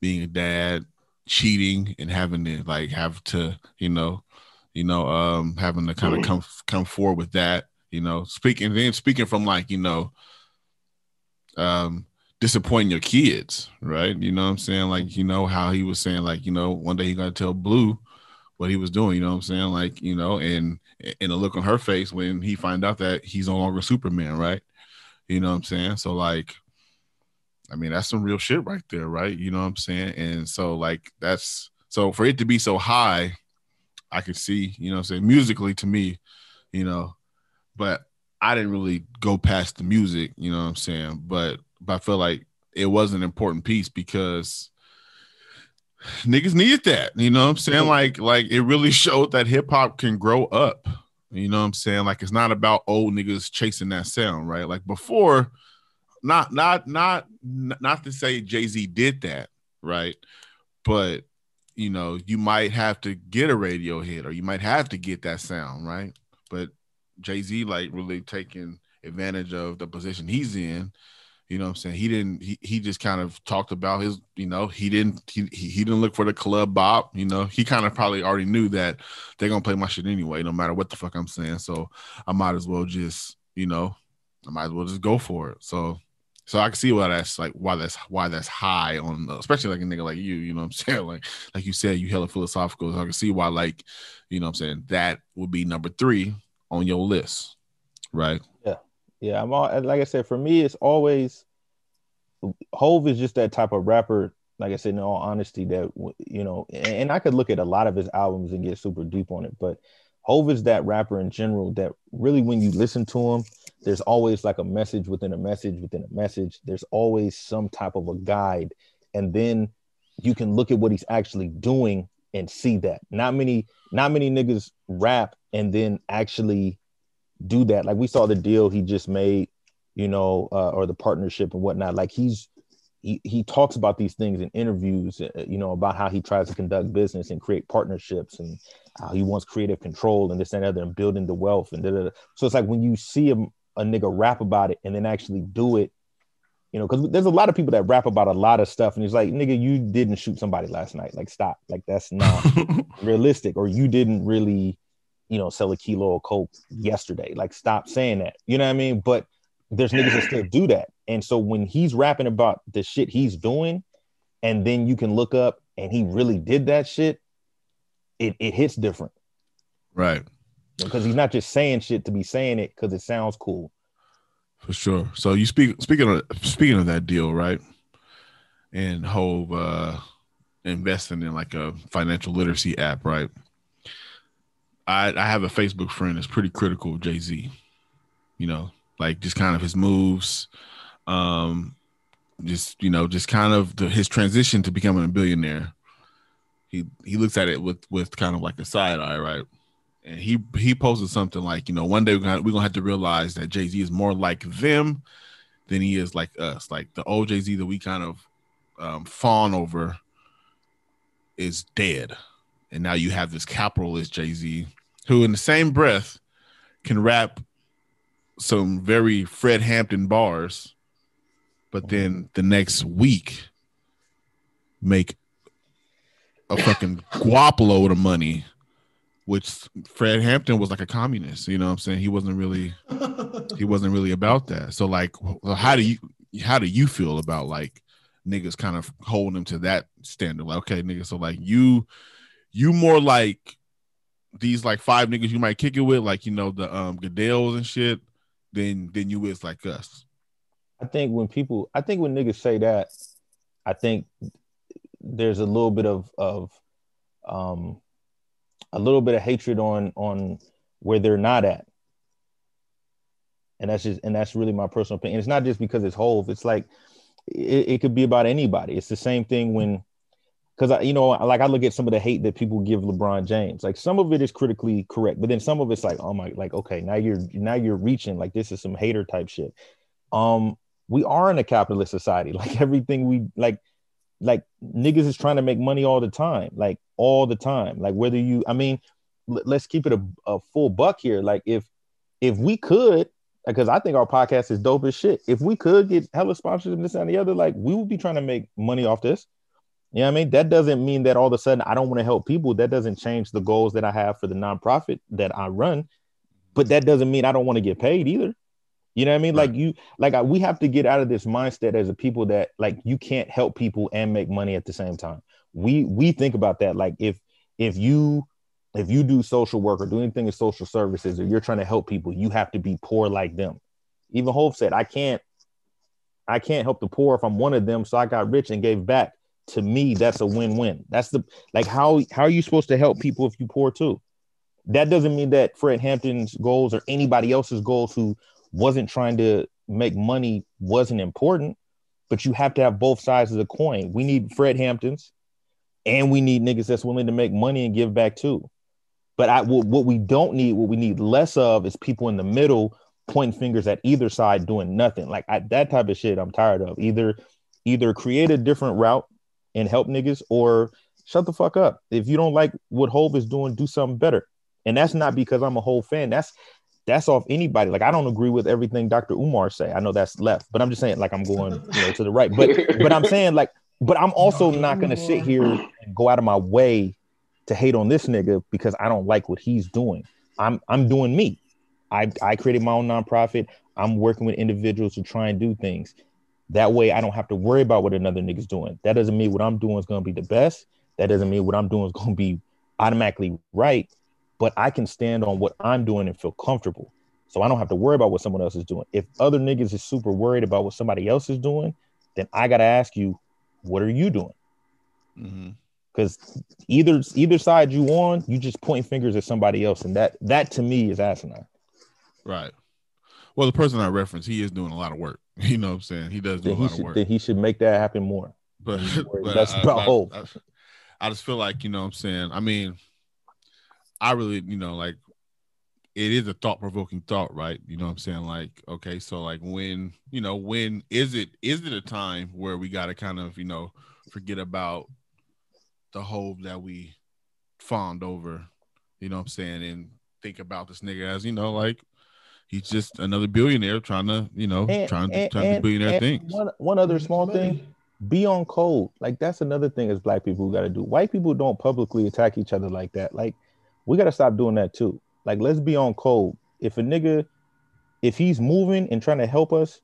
being a dad, cheating and having to like have to, you know, you know, um, having to kind of come come forward with that, you know, speaking then speaking from like, you know, um disappointing your kids, right? You know what I'm saying? Like, you know, how he was saying, like, you know, one day he got to tell Blue what he was doing, you know what I'm saying? Like, you know, and and the look on her face when he find out that he's no longer Superman, right? You know what I'm saying? So like I mean, that's some real shit right there, right? You know what I'm saying? And so like that's so for it to be so high I could see, you know I'm saying, musically to me, you know, but I didn't really go past the music, you know what I'm saying? But but I feel like it was an important piece because niggas needed that, you know what I'm saying? Like like it really showed that hip hop can grow up. You know what I'm saying? Like it's not about old niggas chasing that sound, right? Like before, not not not not to say Jay-Z did that, right? But you know, you might have to get a radio hit or you might have to get that sound, right? But Jay Z, like, really taking advantage of the position he's in, You know what I'm saying? He didn't he, he just kind of talked about his, you know, he didn't he, he didn't look for the club bop, you know. He kind of probably already knew that they're gonna play my shit anyway, no matter what the fuck I'm saying. So I might as well just, you know, I might as well just go for it. So so I can see why that's like why that's why that's high on uh, especially like a nigga like you, you know what I'm saying? Like like you said, you hella philosophical. So I can see why like, you know what I'm saying, that would be number three on your list. Right. Yeah. Yeah, I'm all like I said, for me, it's always Hov is just that type of rapper. Like I said, in all honesty, that you know, and, and I could look at a lot of his albums and get super deep on it, but Hov is that rapper in general that really, when you listen to him, there's always like a message within a message within a message. There's always some type of a guide, and then you can look at what he's actually doing and see that. Not many, not many niggas rap and then actually do that. Like we saw the deal he just made, you know, uh, or the partnership and whatnot. Like he's he, he talks about these things in interviews, uh, you know, about how he tries to conduct business and create partnerships and how he wants creative control and this and other and building the wealth and da, da, da. so it's like when you see a, a nigga rap about it and then actually do it, you know, because there's a lot of people that rap about a lot of stuff and it's like, nigga, you didn't shoot somebody last night. Like, stop. Like, that's not realistic. Or you didn't really you know, sell a kilo of coke yesterday. Like, stop saying that. You know what I mean? But there's niggas that still do that. And so when he's rapping about the shit he's doing, and then you can look up and he really did that shit, it, it hits different. Right. Because he's not just saying shit to be saying it because it sounds cool. For sure. So you speak speaking of speaking of that deal, right? And Hov uh investing in like a financial literacy app, right? I, I have a Facebook friend that's pretty critical of Jay Z. You know, like just kind of his moves, um, just you know, just kind of the, his transition to becoming a billionaire. He he looks at it with with kind of like a side eye, right? And he he posted something like, you know, one day we're gonna, we're gonna have to realize that Jay Z is more like them than he is like us. Like the old Jay Z that we kind of um, fawn over is dead and now you have this capitalist Jay Z, who in the same breath can rap some very Fred Hampton bars, but then the next week make a fucking guap load of money, which Fred Hampton was like a communist. You know what I'm saying? He wasn't really he wasn't really about that. So like how do you how do you feel about like niggas kind of holding him to that standard? Like, okay, nigga, so like you you more like these like five niggas you might kick it with, like you know the um Goodell's and shit, than than you is like us. I think when people, I think when niggas say that, I think there's a little bit of of um a little bit of hatred on on where they're not at. And that's just and that's really my personal opinion. It's not just because it's Hov. It's like it, it could be about anybody. It's the same thing when because I, you know, like I look at some of the hate that people give LeBron James. Like some of it is critically correct, but then some of it's like, oh my, like okay, now you're now you're reaching like this is some hater type shit. Um, we are in a capitalist society. Like everything we like, like niggas is trying to make money all the time, like all the time. Like whether you, I mean, l- let's keep it a, a full buck here. Like if if we could, because I think our podcast is dope as shit. If we could get hella sponsors and this and the other, like we would be trying to make money off this. You know what I mean? That doesn't mean that all of a sudden I don't want to help people. That doesn't change the goals that I have for the nonprofit that I run. But that doesn't mean I don't want to get paid either. You know what I mean? Right. Like you, like I, we have to get out of this mindset as a people that like you can't help people and make money at the same time. We we think about that like if if you if you do social work or do anything in social services or you're trying to help people, you have to be poor like them. Even Hov said, I can't I can't help the poor if I'm one of them. So I got rich and gave back to me that's a win-win that's the like how how are you supposed to help people if you poor too that doesn't mean that fred hampton's goals or anybody else's goals who wasn't trying to make money wasn't important but you have to have both sides of the coin we need fred hamptons and we need niggas that's willing to make money and give back too but I, what we don't need what we need less of is people in the middle pointing fingers at either side doing nothing like I, that type of shit i'm tired of either either create a different route and help niggas or shut the fuck up. If you don't like what Hov is doing, do something better. And that's not because I'm a whole fan. That's that's off anybody. Like I don't agree with everything Dr. Umar say. I know that's left, but I'm just saying like I'm going you know to the right. But but I'm saying like but I'm also not gonna sit here and go out of my way to hate on this nigga because I don't like what he's doing. I'm I'm doing me. I I created my own nonprofit. I'm working with individuals to try and do things. That way I don't have to worry about what another nigga's doing. That doesn't mean what I'm doing is gonna be the best. That doesn't mean what I'm doing is gonna be automatically right but I can stand on what I'm doing and feel comfortable. So I don't have to worry about what someone else is doing. If other niggas is super worried about what somebody else is doing, then I gotta ask you, what are you doing? Because mm-hmm. either either side you on, you just point fingers at somebody else, and that that to me is asinine. Right. Well, the person I reference, he is doing a lot of work. You know what I'm saying? He does do then a lot should, of work. Then he should make that happen more. But, but that's I, about I, hope. I, I just feel like, you know what I'm saying? I mean, I really, you know, like it is a thought provoking thought, right? You know what I'm saying? Like, okay, so like when, you know, when is it is it a time where we gotta kind of, you know, forget about the hope that we fawned over, you know what I'm saying, and think about this nigga as, you know, like he's just another billionaire trying to, you know, And- trying to and- trying to billionaire and things. One one other small thing, be on code. Like that's another thing as black people got to do. White people don't publicly attack each other like that. Like we got to stop doing that too. Like let's be on code. If a nigga, if he's moving and trying to help us,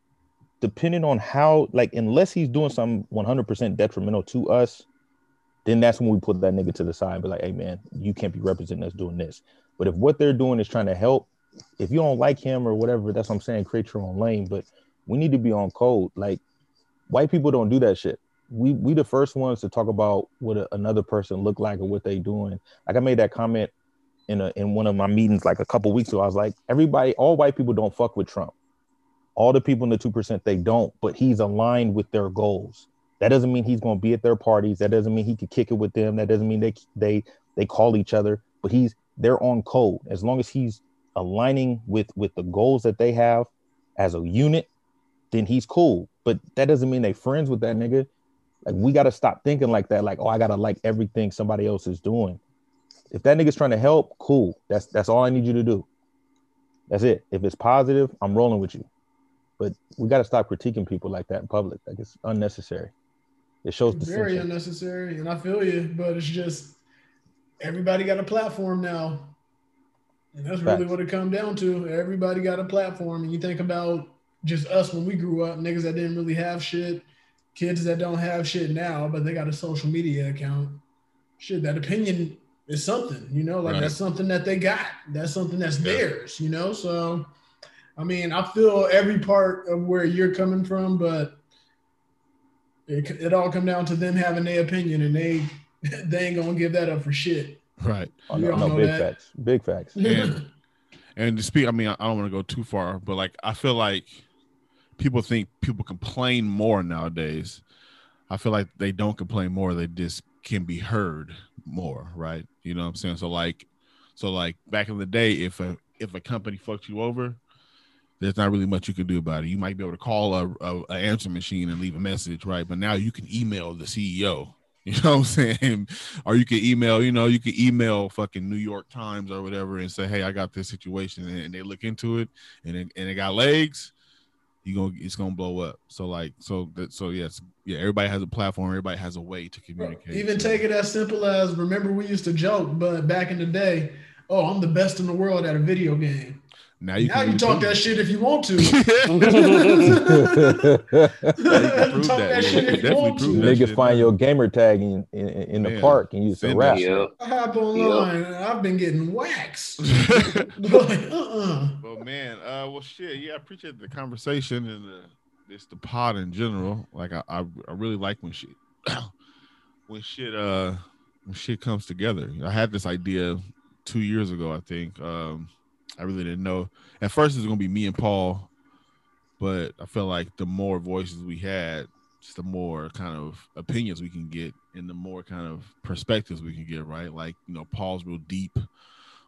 depending on how, like unless he's doing something 100% detrimental to us, then that's when we put that nigga to the side and be like, hey man, you can't be representing us doing this. But if what they're doing is trying to help, if you don't like him or whatever, that's what I'm saying, create your own lane. But we need to be on code. Like white people don't do that shit. We we the first ones to talk about what a, another person look like or what they doing. Like I made that comment in a in one of my meetings like a couple weeks ago. I was like, everybody, all white people don't fuck with Trump. All the people in the two percent they don't, but he's aligned with their goals. That doesn't mean he's going to be at their parties. That doesn't mean he could kick it with them. That doesn't mean they they they call each other. But he's they're on code as long as he's aligning with with the goals that they have as a unit. Then he's cool. But that doesn't mean they friends with that nigga. Like we got to stop thinking like that. Like oh, I gotta like everything somebody else is doing. If that nigga's trying to help, cool. That's that's all I need you to do. That's it. If it's positive, I'm rolling with you. But we got to stop critiquing people like that in public. Like it's unnecessary. It shows Very dissension. unnecessary, and I feel you, but it's just everybody got a platform now, and that's really what it come down to. Everybody got a platform, and you think about just us when we grew up, niggas that didn't really have shit, kids that don't have shit now, but they got a social media account. Shit, that opinion is something, you know, like Right. that's something that they got. That's something that's Yeah. theirs, you know. So, I mean, I feel every part of where you're coming from, but it, it all come down to them having their opinion, and they they ain't gonna give that up for shit. Right. Oh, We no, all no, know big that. facts. Big facts. And and to speak, I mean, I I don't want to go too far, but like I feel like people think people complain more nowadays. I feel like they don't complain more; they just can be heard more, right? You know what I'm saying? So like, so like back in the day, if a if a company fucked you over, there's not really much you can do about it. You might be able to call a, a, a answer machine and leave a message, right? But now you can email the CEO. You know what I'm saying? Or you can email, you know, you can email fucking New York Times or whatever and say, "Hey, I got this situation," and, and they look into it, and it, and it got legs. You gonna it's gonna blow up. So like, so that so yes, yeah. Everybody has a platform. Everybody has a way to communicate. Even take it as simple as remember we used to joke, but back in the day, oh, I'm the best in the world at a video game. Now you now can you talk that shit if you want to. prove talk that. that shit if can you want prove to. that Nigga find your gamer tag in, in, in the Man, park and use a rap. it. Yep. I hop online and I've been getting waxed. like, uh-uh. Well, man, uh, well, shit, yeah, I appreciate the conversation and the this the pod in general. Like, I, I, I really like when shit, when shit, uh, when shit comes together. I had this idea two years ago, I think. Um, I really didn't know. At first, it was gonna be me and Paul, but I felt like the more voices we had, just the more kind of opinions we can get, and the more kind of perspectives we can get. Right, like you know, Paul's real deep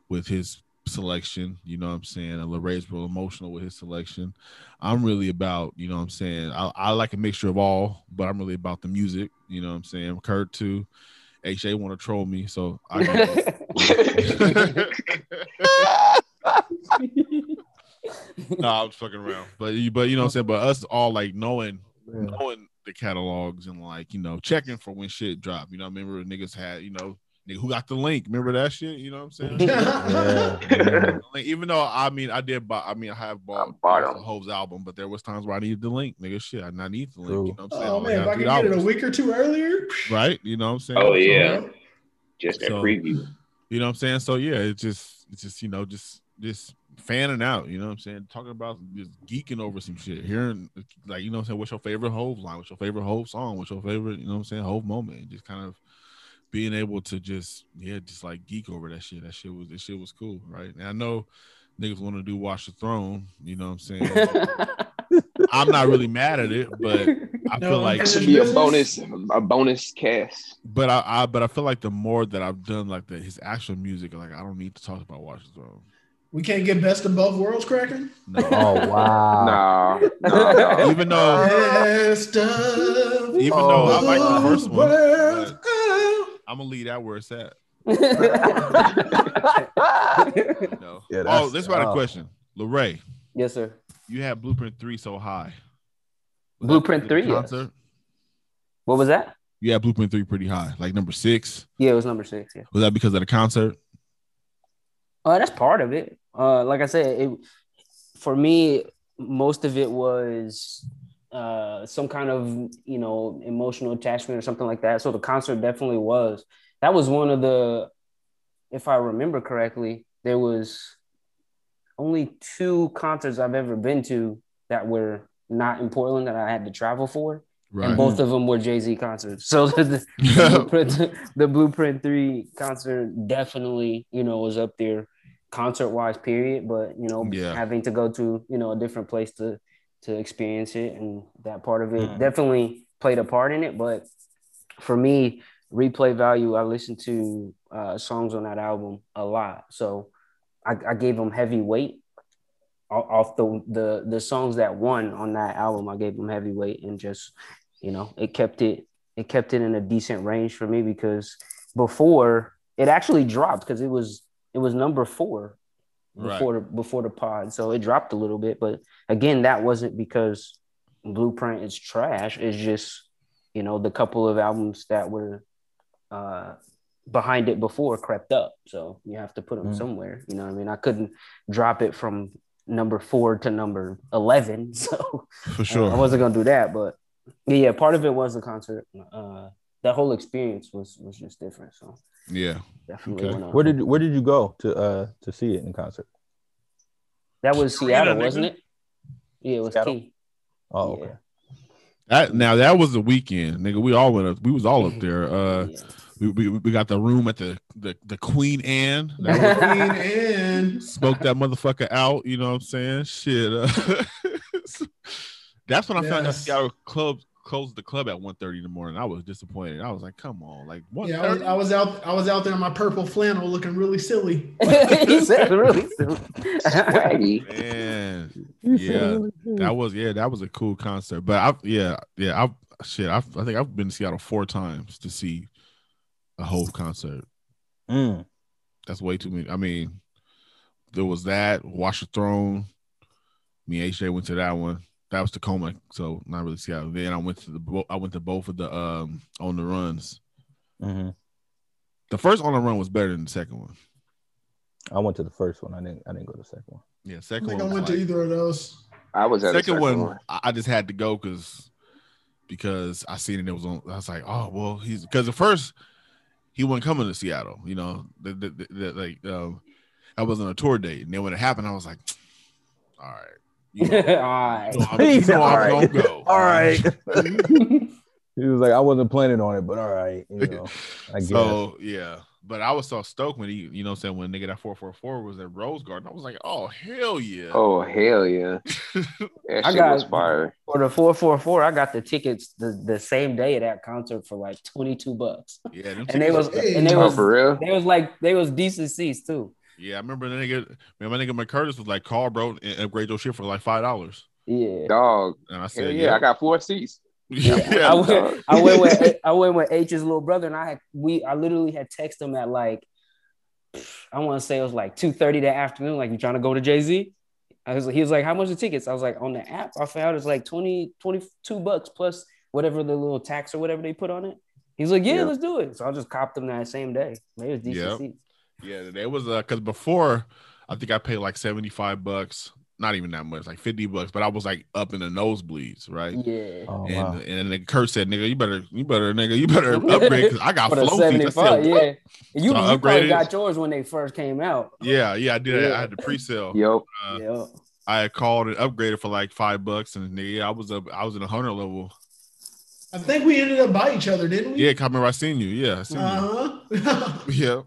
with his selection. You know what I'm saying? And Laray's real emotional with his selection. I'm really about, you know what I'm saying? I, I like a mixture of all, but I'm really about the music. You know what I'm saying? Kurt too. HA want to troll me, so I no, I was fucking around. But you, but you know what I'm saying. But us all like knowing, knowing the catalogs and like you know checking for when shit drop. You know, I remember niggas had you know. Nigga, who got the link? Remember that shit? You know what I'm saying? Yeah. Like, even though I mean I did buy, I mean I have bought, bought most. Hov's album, but there was times where I needed the link, nigga. Shit, I not need the link. True. You know what I'm saying? Oh man, if got I could get it a week or two earlier, right? You know what I'm saying? Oh So, yeah, just that So- preview. you know what I'm saying? So yeah, it's just it's just you know just just fanning out. You know what I'm saying? Talking about just geeking over some shit, hearing like you know what I'm saying. What's your favorite Hov line? What's your favorite Hov song? What's your favorite you know what I'm saying Hov moment? Just kind of being able to just yeah just like geek over that shit. That shit was that shit was cool, right? And I know niggas want to do Watch the Throne. You know what I'm saying? I'm not really mad at it, but I No, feel like It should be a bonus, a bonus cast. but I, I but I feel like the more that I've done like the his actual music, like I don't need to talk about Watch the Throne. We can't get best of both worlds cracking. No. Oh wow. Nah, nah, nah. even though Best of even though I like the both first one, worlds. but Oh. I'm gonna leave that where it's at. You know? Yeah, oh, that's- this about a oh. question. Lorray, yes, sir. you had Blueprint Three so high. Was Blueprint 3, the yes. What was that? You had Blueprint Three pretty high, like number six. Yeah, it was number six. Yeah. Was that because of the concert? Uh, that's part of it. Uh, like I said, it for me, most of it was uh some kind of you know emotional attachment or something like that. So the concert definitely was. That was one of the, if I remember correctly, there was only two concerts I've ever been to that were not in Portland that I had to travel for, Right. and both of them were Jay Z concerts. So the, Blueprint, the Blueprint Three concert definitely, you know, was up there concert wise. Period. But you know, Yeah. having to go to you know a different place to to experience it, and that part of it Mm. definitely played a part in it. But for me, replay value, I listened to uh, songs on that album a lot, so I, I gave them heavy weight. Off off the, the the songs that won on that album, I gave them heavy weight and just you know it kept it it kept it in a decent range for me because before it actually dropped because it was it was number four Right. before the, before the pod so it dropped a little bit but again that wasn't because blueprint is trash it's just you know the couple of albums that were uh behind it before crept up so you have to put them Mm. somewhere you know what i mean i couldn't drop it from number four to number 11 so For uh, sure. I wasn't gonna do that, but yeah, yeah, part of it was the concert. Uh, that whole experience was was just different. So yeah. definitely Okay. Where did where did you go to uh to see it in concert? that was Arena, Seattle, wasn't it? Yeah, it was Seattle? key. Oh, Yeah. okay. That now that was the weekend, nigga. We all went up. We was all up there. Uh, Yeah. we, we, we got the room at the the, the Queen Anne. That was- Queen Anne smoked that motherfucker out. You know what I'm saying? Shit. Uh, that's when I found out Yes. Seattle club closed the club at 1.30 in the morning. I was disappointed. I was like, come on, like what? yeah, I was, I was out I was out there in my purple flannel looking really silly. he said really silly. Man, yeah, that was yeah, that was a cool concert. But I yeah yeah I shit I I think I've been to Seattle four times to see a whole concert. Mm. That's way too many. I mean, there was that Watch the Throne. Me and HJ went to that one. That was Tacoma, so not really Seattle. Then I went to the I went to both of the um on the runs. hmm The first on the run was better than the second one. I went to the first one. I didn't I didn't go to the second one. Yeah, I second think I one. was went to either of those. I was at second the one, second one. I I just had to go because because I seen it. It was on. I was like, oh well, he's because the first he wasn't coming to Seattle. You know, the, the, the, the- like um, I was on a tour date, and then when it happened, I was like, all right, you know, All right. you know, I'm, you know All I'm right. gonna go. All right. he was like, I wasn't planning on it, but all right, you know. I guess. So yeah, but I was so stoked when he, you know, what I'm saying when nigga that four four four was at Rose Garden, I was like, oh hell yeah. Oh hell yeah! That I got- was fire. For the four four four, I got the tickets the, the same day of that concert for like twenty two bucks, yeah, and they was and they Oh was for real? they was like they was decent seats too. Yeah, I remember the nigga, man, my nigga McCurtis was like, call bro and upgrade your shit for like five dollars, Yeah. Dog. and I said, yeah, I got four seats. Yeah, yeah, I went. I went with I went with H's little brother, and I had we. I literally had texted him at like, I want to say it was like two thirty that afternoon. Like, you trying to go to Jay Z? I was he was like, how much the tickets? I was like, on the app, I found it's like 20, 22 bucks plus whatever the little tax or whatever they put on it. He's like, yeah, Yeah. let's do it. So I just copped them that same day. Maybe it's decent Yep. seats. Yeah, there was uh because before I think I paid like 75 bucks, not even that much, like 50 bucks, but I was like up in the nosebleeds, right? Yeah. Oh, and wow. and then Kurt said, "Nigga, you better, you better, nigga, you better upgrade because I got For the flow seats." I 75, said, yeah. "What?" And You, So I you probably got yours when they first came out. yeah, yeah, I did. Yeah. I had the pre-sale. Yep. Uh, yeah. I had called and upgraded for like five bucks, and nigga, yeah, I was up, I was in a hundred level. I think we ended up by each other, didn't we? Yeah, I remember I seen you. Yeah, I seen you. Uh-huh. Yeah.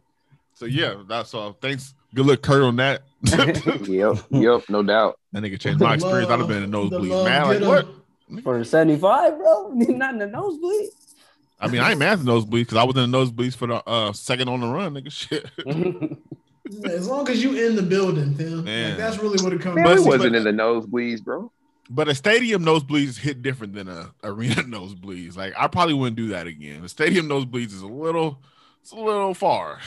So yeah, that's all. Thanks. Good luck, Kurt, on that. that Yep. yep. No doubt. That nigga changed my experience. I'd have been in the The nosebleeds, man. Like what? For 75, bro. Not in the nosebleed. I mean, I ain't mad at the nosebleeds because I was in the nosebleeds for the uh, second on the run, nigga. Shit. As long as you in the building, Tim. Man. Like, that's really what it comes Man, down we wasn't in the nosebleeds, bro. But a stadium nosebleeds hit different than a arena nosebleeds. Like I probably wouldn't do that again. The stadium nosebleeds is a little, it's a little far.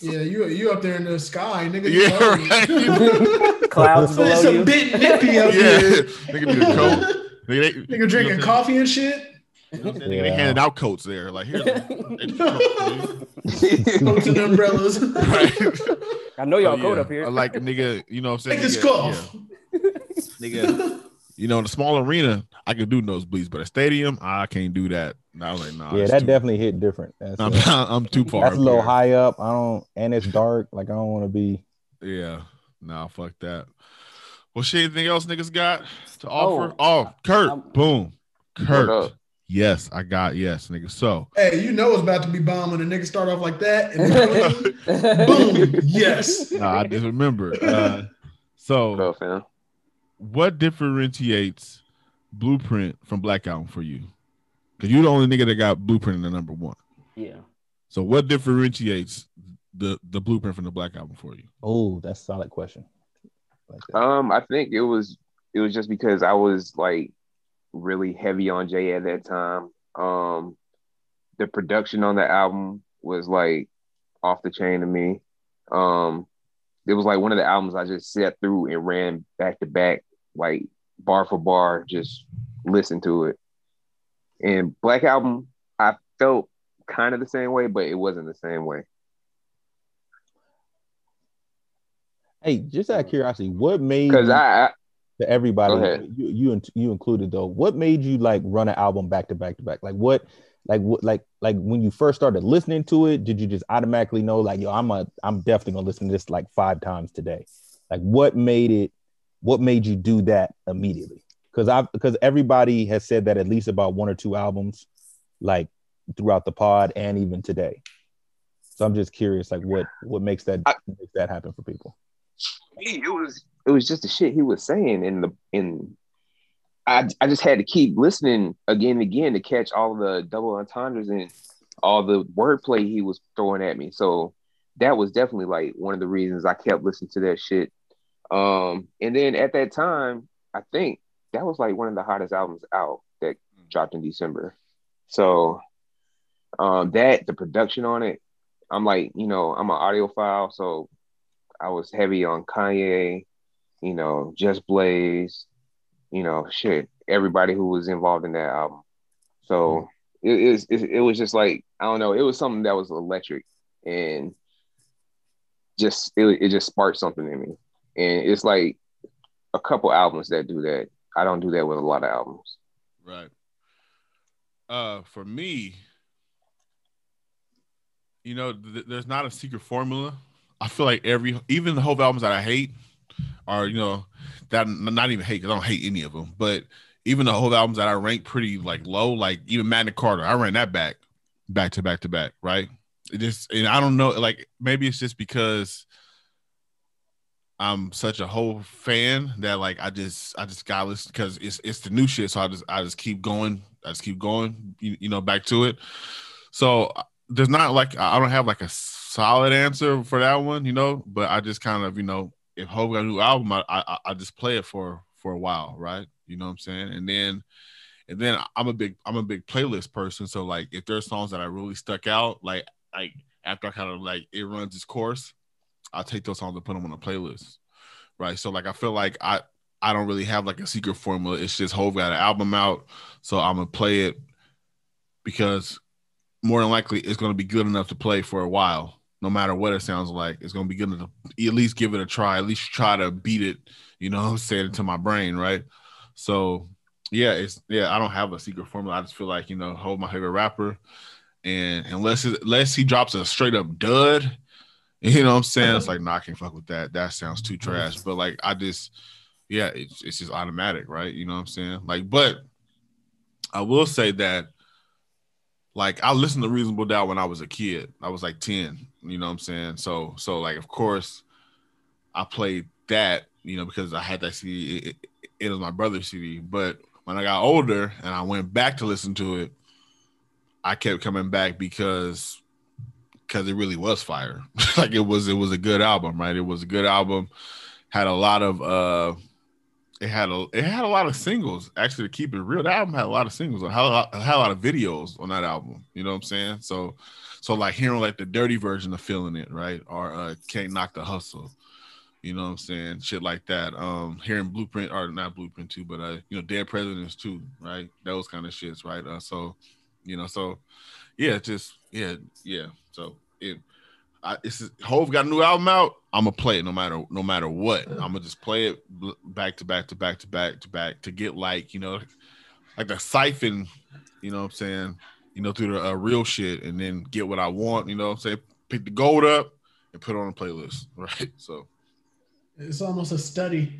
Yeah, you you up there in the sky, nigga. you Yeah, low. right. Clouds So it's below a bit nippy up yeah, here. nigga be the coat. Nigga, they, Nigga you know drinking coffee and shit. saying? You know what Nigga, they Yeah. handed out coats there. Like here's a, Coats and umbrellas. right. I know y'all oh, So, code yeah, up here. I like a nigga, you know what I'm saying? Take this Nigga, cough. yeah. Nigga, you know, in a small arena, I could do nosebleeds, but a stadium, I can't do that. And I was like, nah. yeah, that too, definitely hit different. That's, I'm, uh, I'm too far. that's a little here. high up. I don't, and it's dark. Like I don't want to be. Yeah. Nah, fuck that. Well, shit, anything else niggas got to offer? Oh, Kurt. I'm- boom. Kurt. Yes, I got yes, nigga. So Hey, you know it's about to be bomb when a nigga start off like that. And boom. Yes. nah, I just remember. Uh, so up, fam? What differentiates Blueprint from Black Album for you? Because you're the only nigga that got Blueprint in the number one. yeah. So what differentiates the the Blueprint from the Black Album for you? Oh, that's a solid question. Like. Um, I think it was it was just because I was like really heavy on Jay at that time. Um, the production on the album was like off the chain to me. Um, it was like one of the albums I just sat through and ran back to back, like bar for bar, just listen to it. And Black Album, I felt kind of the same way, but it wasn't the same way. Hey, just out of curiosity, what made Because I, I to everybody, you you you included though, what made you like run an album back to back to back? Like what, like what, like like when you first started listening to it, did you just automatically know like yo, I'm a I'm definitely gonna listen to this like five times today? Like what made it? What made you do that immediately? Because I because everybody has said that at least about one or two albums, like throughout the pod and even today. So I'm just curious, like what what makes that I- makes that happen for people? it was it was just the shit he was saying in the in I I just had to keep listening again and again to catch all the double entendres and all the wordplay he was throwing at me. So that was definitely like one of the reasons I kept listening to that shit. Um, and then at that time, I think that was like one of the hottest albums out that dropped in December. So um, that the production on it, I'm like, you know, I'm an audiophile, so I was heavy on Kanye, you know, Just Blaze, you know, shit, everybody who was involved in that album. So it is it, it was just like I don't know, it was something that was electric and just it, it just sparked something in me. And it's like a couple albums that do that. I don't do that with a lot of albums. Right. Uh, for me, you know, th- there's not a secret formula. I feel like every, even the whole albums that I hate, are you know, that not even hate because I don't hate any of them, but even the whole albums that I rank pretty like low, like even Magna Carta, I ran that back, back to back to back, right? It just, and I don't know, like maybe it's just because I'm such a Hov fan that like I just I just got listen because it's it's the new shit. So I just I just keep going. I just keep going. You, you know, back to it. So uh, there's not like I don't have like a solid answer for that one. You know, but I just kind of you know if Hov got a new album, I I, I just play it for for a while, right? You know what I'm saying? And then and then I'm a big I'm a big playlist person. So like if there's songs that I really stuck out, like like after I kind of like it runs its course, I'll take those songs and put them on a playlist. right? So like I feel like I I don't really have like a secret formula. It's just Hov got an album out, so I'm gonna play it because more than likely it's gonna be good enough to play for a while, no matter what it sounds like. It's gonna be good enough to at least give it a try, at least try to beat it, you know, say it to my brain, right? So yeah, it's yeah, I don't have a secret formula. I just feel like, you know, Hov my favorite rapper. And unless unless he drops a straight up dud, you know what I'm saying? It's uh-huh. like, nah, I can't fuck with that. That sounds too trash. But like I just yeah, it's it's just automatic, right? You know what I'm saying? Like, but I will say that like I listened to Reasonable Doubt when I was a kid. I was like 10, you know what I'm saying? So so like of course I played that, you know, because I had that CD. It, it, it was my brother's CD. But when I got older and I went back to listen to it, I kept coming back because because it really was fire. like it was it was a good album, right? It was a good album. Had a lot of uh it had a it had a lot of singles. Actually, to keep it real, the album had a lot of singles. Had a lot, had a lot of videos on that album. You know what I'm saying? So, so like hearing like the dirty version of feeling it, right? Or uh, can't knock the hustle. You know what I'm saying? Shit like that. Um, hearing Blueprint or not Blueprint too, but uh, you know, Dead Presidents too, right? Those kind of shits, right? Uh, so, you know, so yeah, just yeah, yeah. So it I, it's Hov got a new album out. I'm gonna play it no matter no matter what. I'm gonna just play it back to back to back to back to back to get like you know, like the siphon. You know what I'm saying? You know through the uh, real shit, and then get what I want. You know what I'm saying? Pick the gold up and put it on a playlist. Right. So it's almost a study.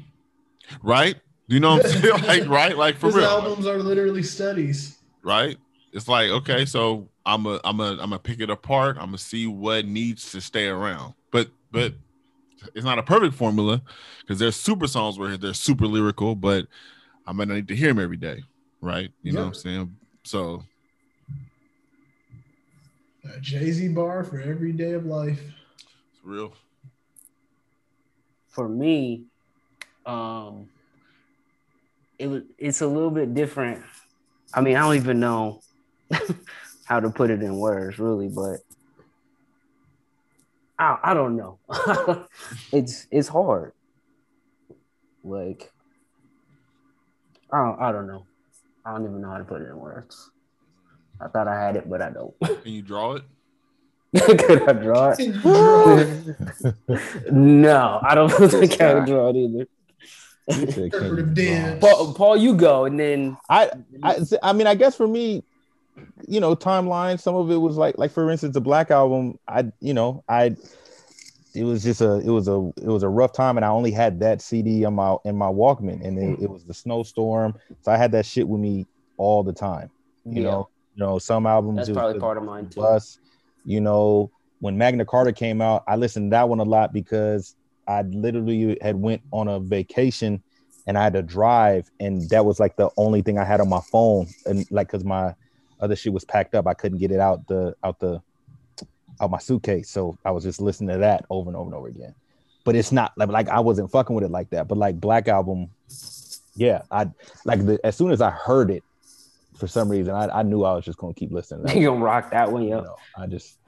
Right. You know what I'm saying? like right. Like for His real. albums are literally studies. Right. It's like okay, so I'm a I'm a I'm gonna pick it apart. I'm gonna see what needs to stay around. But but it's not a perfect formula because there's super songs where they're super lyrical, but I might not need to hear them every day, right? You know what I'm saying? So A Jay Z bar for every day of life. it's real. for me, um, it was it's a little bit different. I mean, I don't even know how to put it in words, really, but I I don't know. it's it's hard. Like I don't, I don't know. I don't even know how to put it in words. I thought I had it, but I don't. Can you draw it? Could I draw it? no, I don't think I can draw it either. Interpretive dance. Paul, Paul, you go, and then I, I, I mean, I guess for me, you know, timeline. Some of it was like, like for instance, the Black album. I, you know, I, it was just a, it was a, it was a rough time, and I only had that CD on my in my Walkman, and it, it was the snowstorm, so I had that shit with me all the time. You Yeah. know, you know, some albums. that's probably part of mine too. bus. You know, when Magna Carta came out, I listened to that one a lot because I literally had went on a vacation and I had to drive, and that was like the only thing I had on my phone, and like because my other shit was packed up, I couldn't get it out the out the out my suitcase, so I was just listening to that over and over and over again. But it's not like, like I wasn't fucking with it like that. But like Black Album, yeah, I like the as soon as I heard it, for some reason, I, I knew I was just gonna keep listening. You gonna rock that one, you yo. know, I just,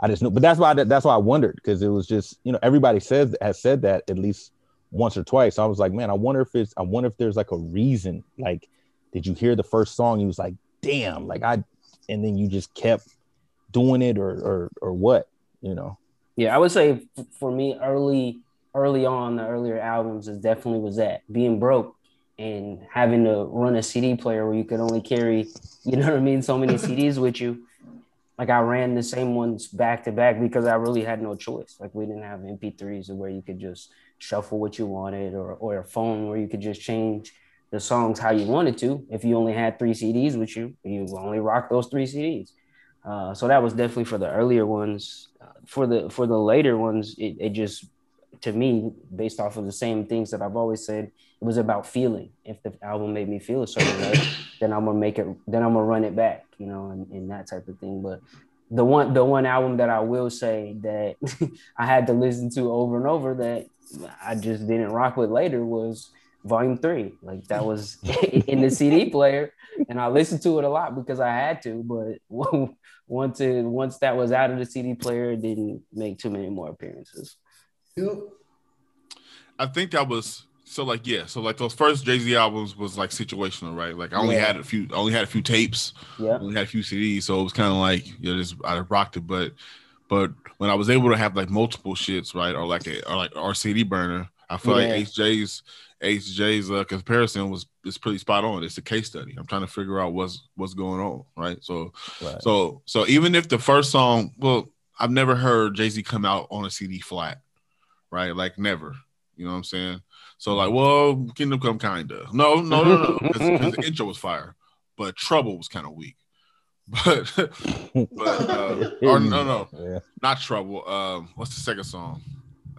I just knew. But that's why I, that's why I wondered because it was just you know everybody says has said that at least once or twice. So I was like, man, I wonder if it's I wonder if there's like a reason. Like, did you hear the first song? He was like, damn, like I, and then you just kept doing it or or or what, you know? Yeah, I would say for me, early, early on, the earlier albums is definitely was that being broke and having to run a CD player where you could only carry, you know what I mean, so many CDs with you. Like I ran the same ones back to back because I really had no choice. Like we didn't have MP3s where you could just shuffle what you wanted, or or a phone where you could just change the songs how you wanted to. If you only had three CDs with you, you only rock those three CDs. Uh, so that was definitely for the earlier ones. Uh, for the for the later ones, it, it just to me, based off of the same things that I've always said, it was about feeling. If the album made me feel a certain way, then I'm gonna make it. Then I'm gonna run it back, you know, and, and that type of thing. But the one the one album that I will say that I had to listen to over and over that I just didn't rock with later was Volume Three. Like that was in the CD player, and I listened to it a lot because I had to. But once it once that was out of the CD player, it didn't make too many more appearances. Yep. I think that was so like yeah, so like those first Jay Z albums was like situational, right? Like I only Yeah. had a few, I only had a few tapes, Yeah. only had a few CDs, so it was kind of like you know, just I rocked it. But but when I was able to have like multiple shits, right, or like a or like our CD burner, I feel Yeah. like HJ's HJ's uh, comparison was is pretty spot on. It's a case study. I'm trying to figure out what's what's going on, right? So Right. so so even if the first song, well, I've never heard Jay Z come out on a CD flat, right? Like never. You know what I'm saying? So like, well, Kingdom Come kinda. No, no, no, no. Because the intro was fire, but Trouble was kind of weak. But but uh, or no no Yeah. not Trouble. Um, what's the second song?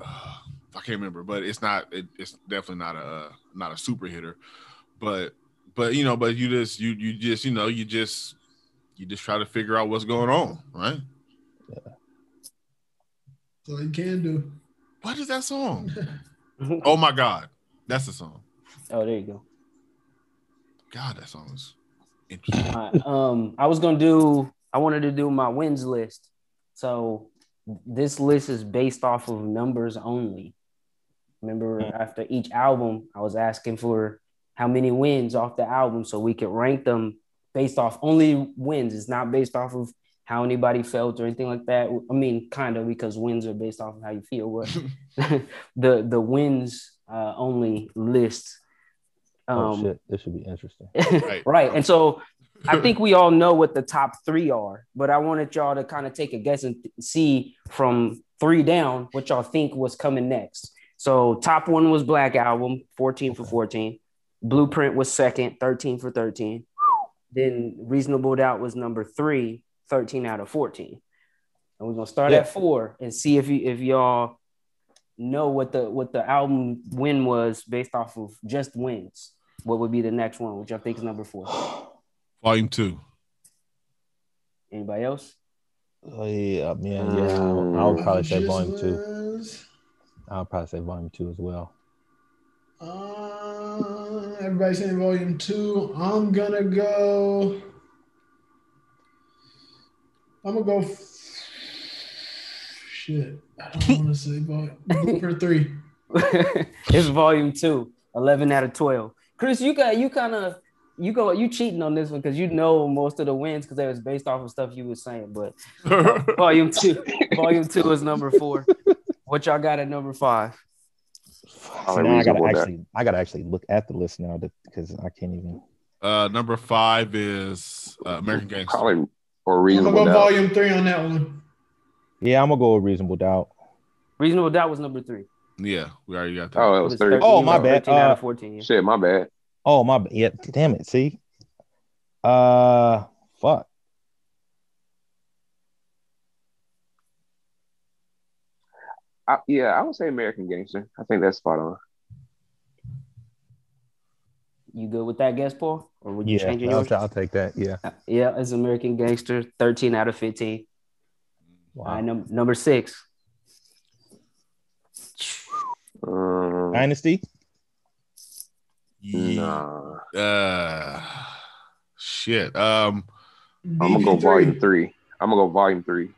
Uh, I can't remember, but it's not. It, it's definitely not a uh, not a super hitter. But but you know, but you just you you just you know you just you just try to figure out what's going on, right? That's all you can do. What is that song? oh my god, that's the song. Oh, there you go. God, that song is interesting. All right, um, I was gonna do. I wanted to do my wins list. So this list is based off of numbers only. Remember, after each album, I was asking for how many wins off the album, so we could rank them based off only wins. It's not based off of how anybody felt or anything like that. I mean, kind of because wins are based off of how you feel. But the the wins uh, only list. Oh Um, shit, this should be interesting. Right. right. And so I think we all know what the top three are, but I wanted y'all to kind of take a guess and th- see from three down what y'all think was coming next. So top one was Black Album, 14 for 14. Blueprint was second, 13 for 13. Then Reasonable Doubt was number three, 13 out of 14. And we're gonna start Yeah. at four and see if you if y'all know what the what the album win was based off of just wins. What would be the next one, which I think is number four? Volume two. Anybody else? Oh yeah, yeah, yeah. Um, I'll, I'll probably say volume two. Was, I'll probably say volume two as well. Uh, everybody saying volume two. I'm gonna go. I'm gonna go. f- Shit, I don't want to say volume Blueprint three. it's volume two, 11 out of 12. Chris, you got you kind of you go you cheating on this one because you know most of the wins because they was based off of stuff you were saying. But volume two, volume two is number four. What y'all got at number five? So now I gotta reasonable doubt. actually, I gotta actually look at the list now because I can't even. uh, number five is uh, American Gangster. Probably or I'm reasonable gonna go doubt. volume three on that one. Yeah, I'm gonna go with reasonable doubt. Reasonable Doubt was number three. Yeah, we already got that. Oh, it It was was 30. 13 Oh, my bad. 13 out of Uh, 14. yeah. Shit, my bad. Oh my, b- yeah, damn it. See, uh, fuck. I, yeah, I would say American Gangster. I think that's spot on. You good with that guess, Paul? Or would you Yeah, change I'll. I'll take that. Yeah. Yeah, it's American Gangster, 13 out of 15. All right, Wow. num- number six. Um, Dynasty. nah, Uh, shit. Um, I'm gonna go BP3. volume three. I'm gonna go volume three.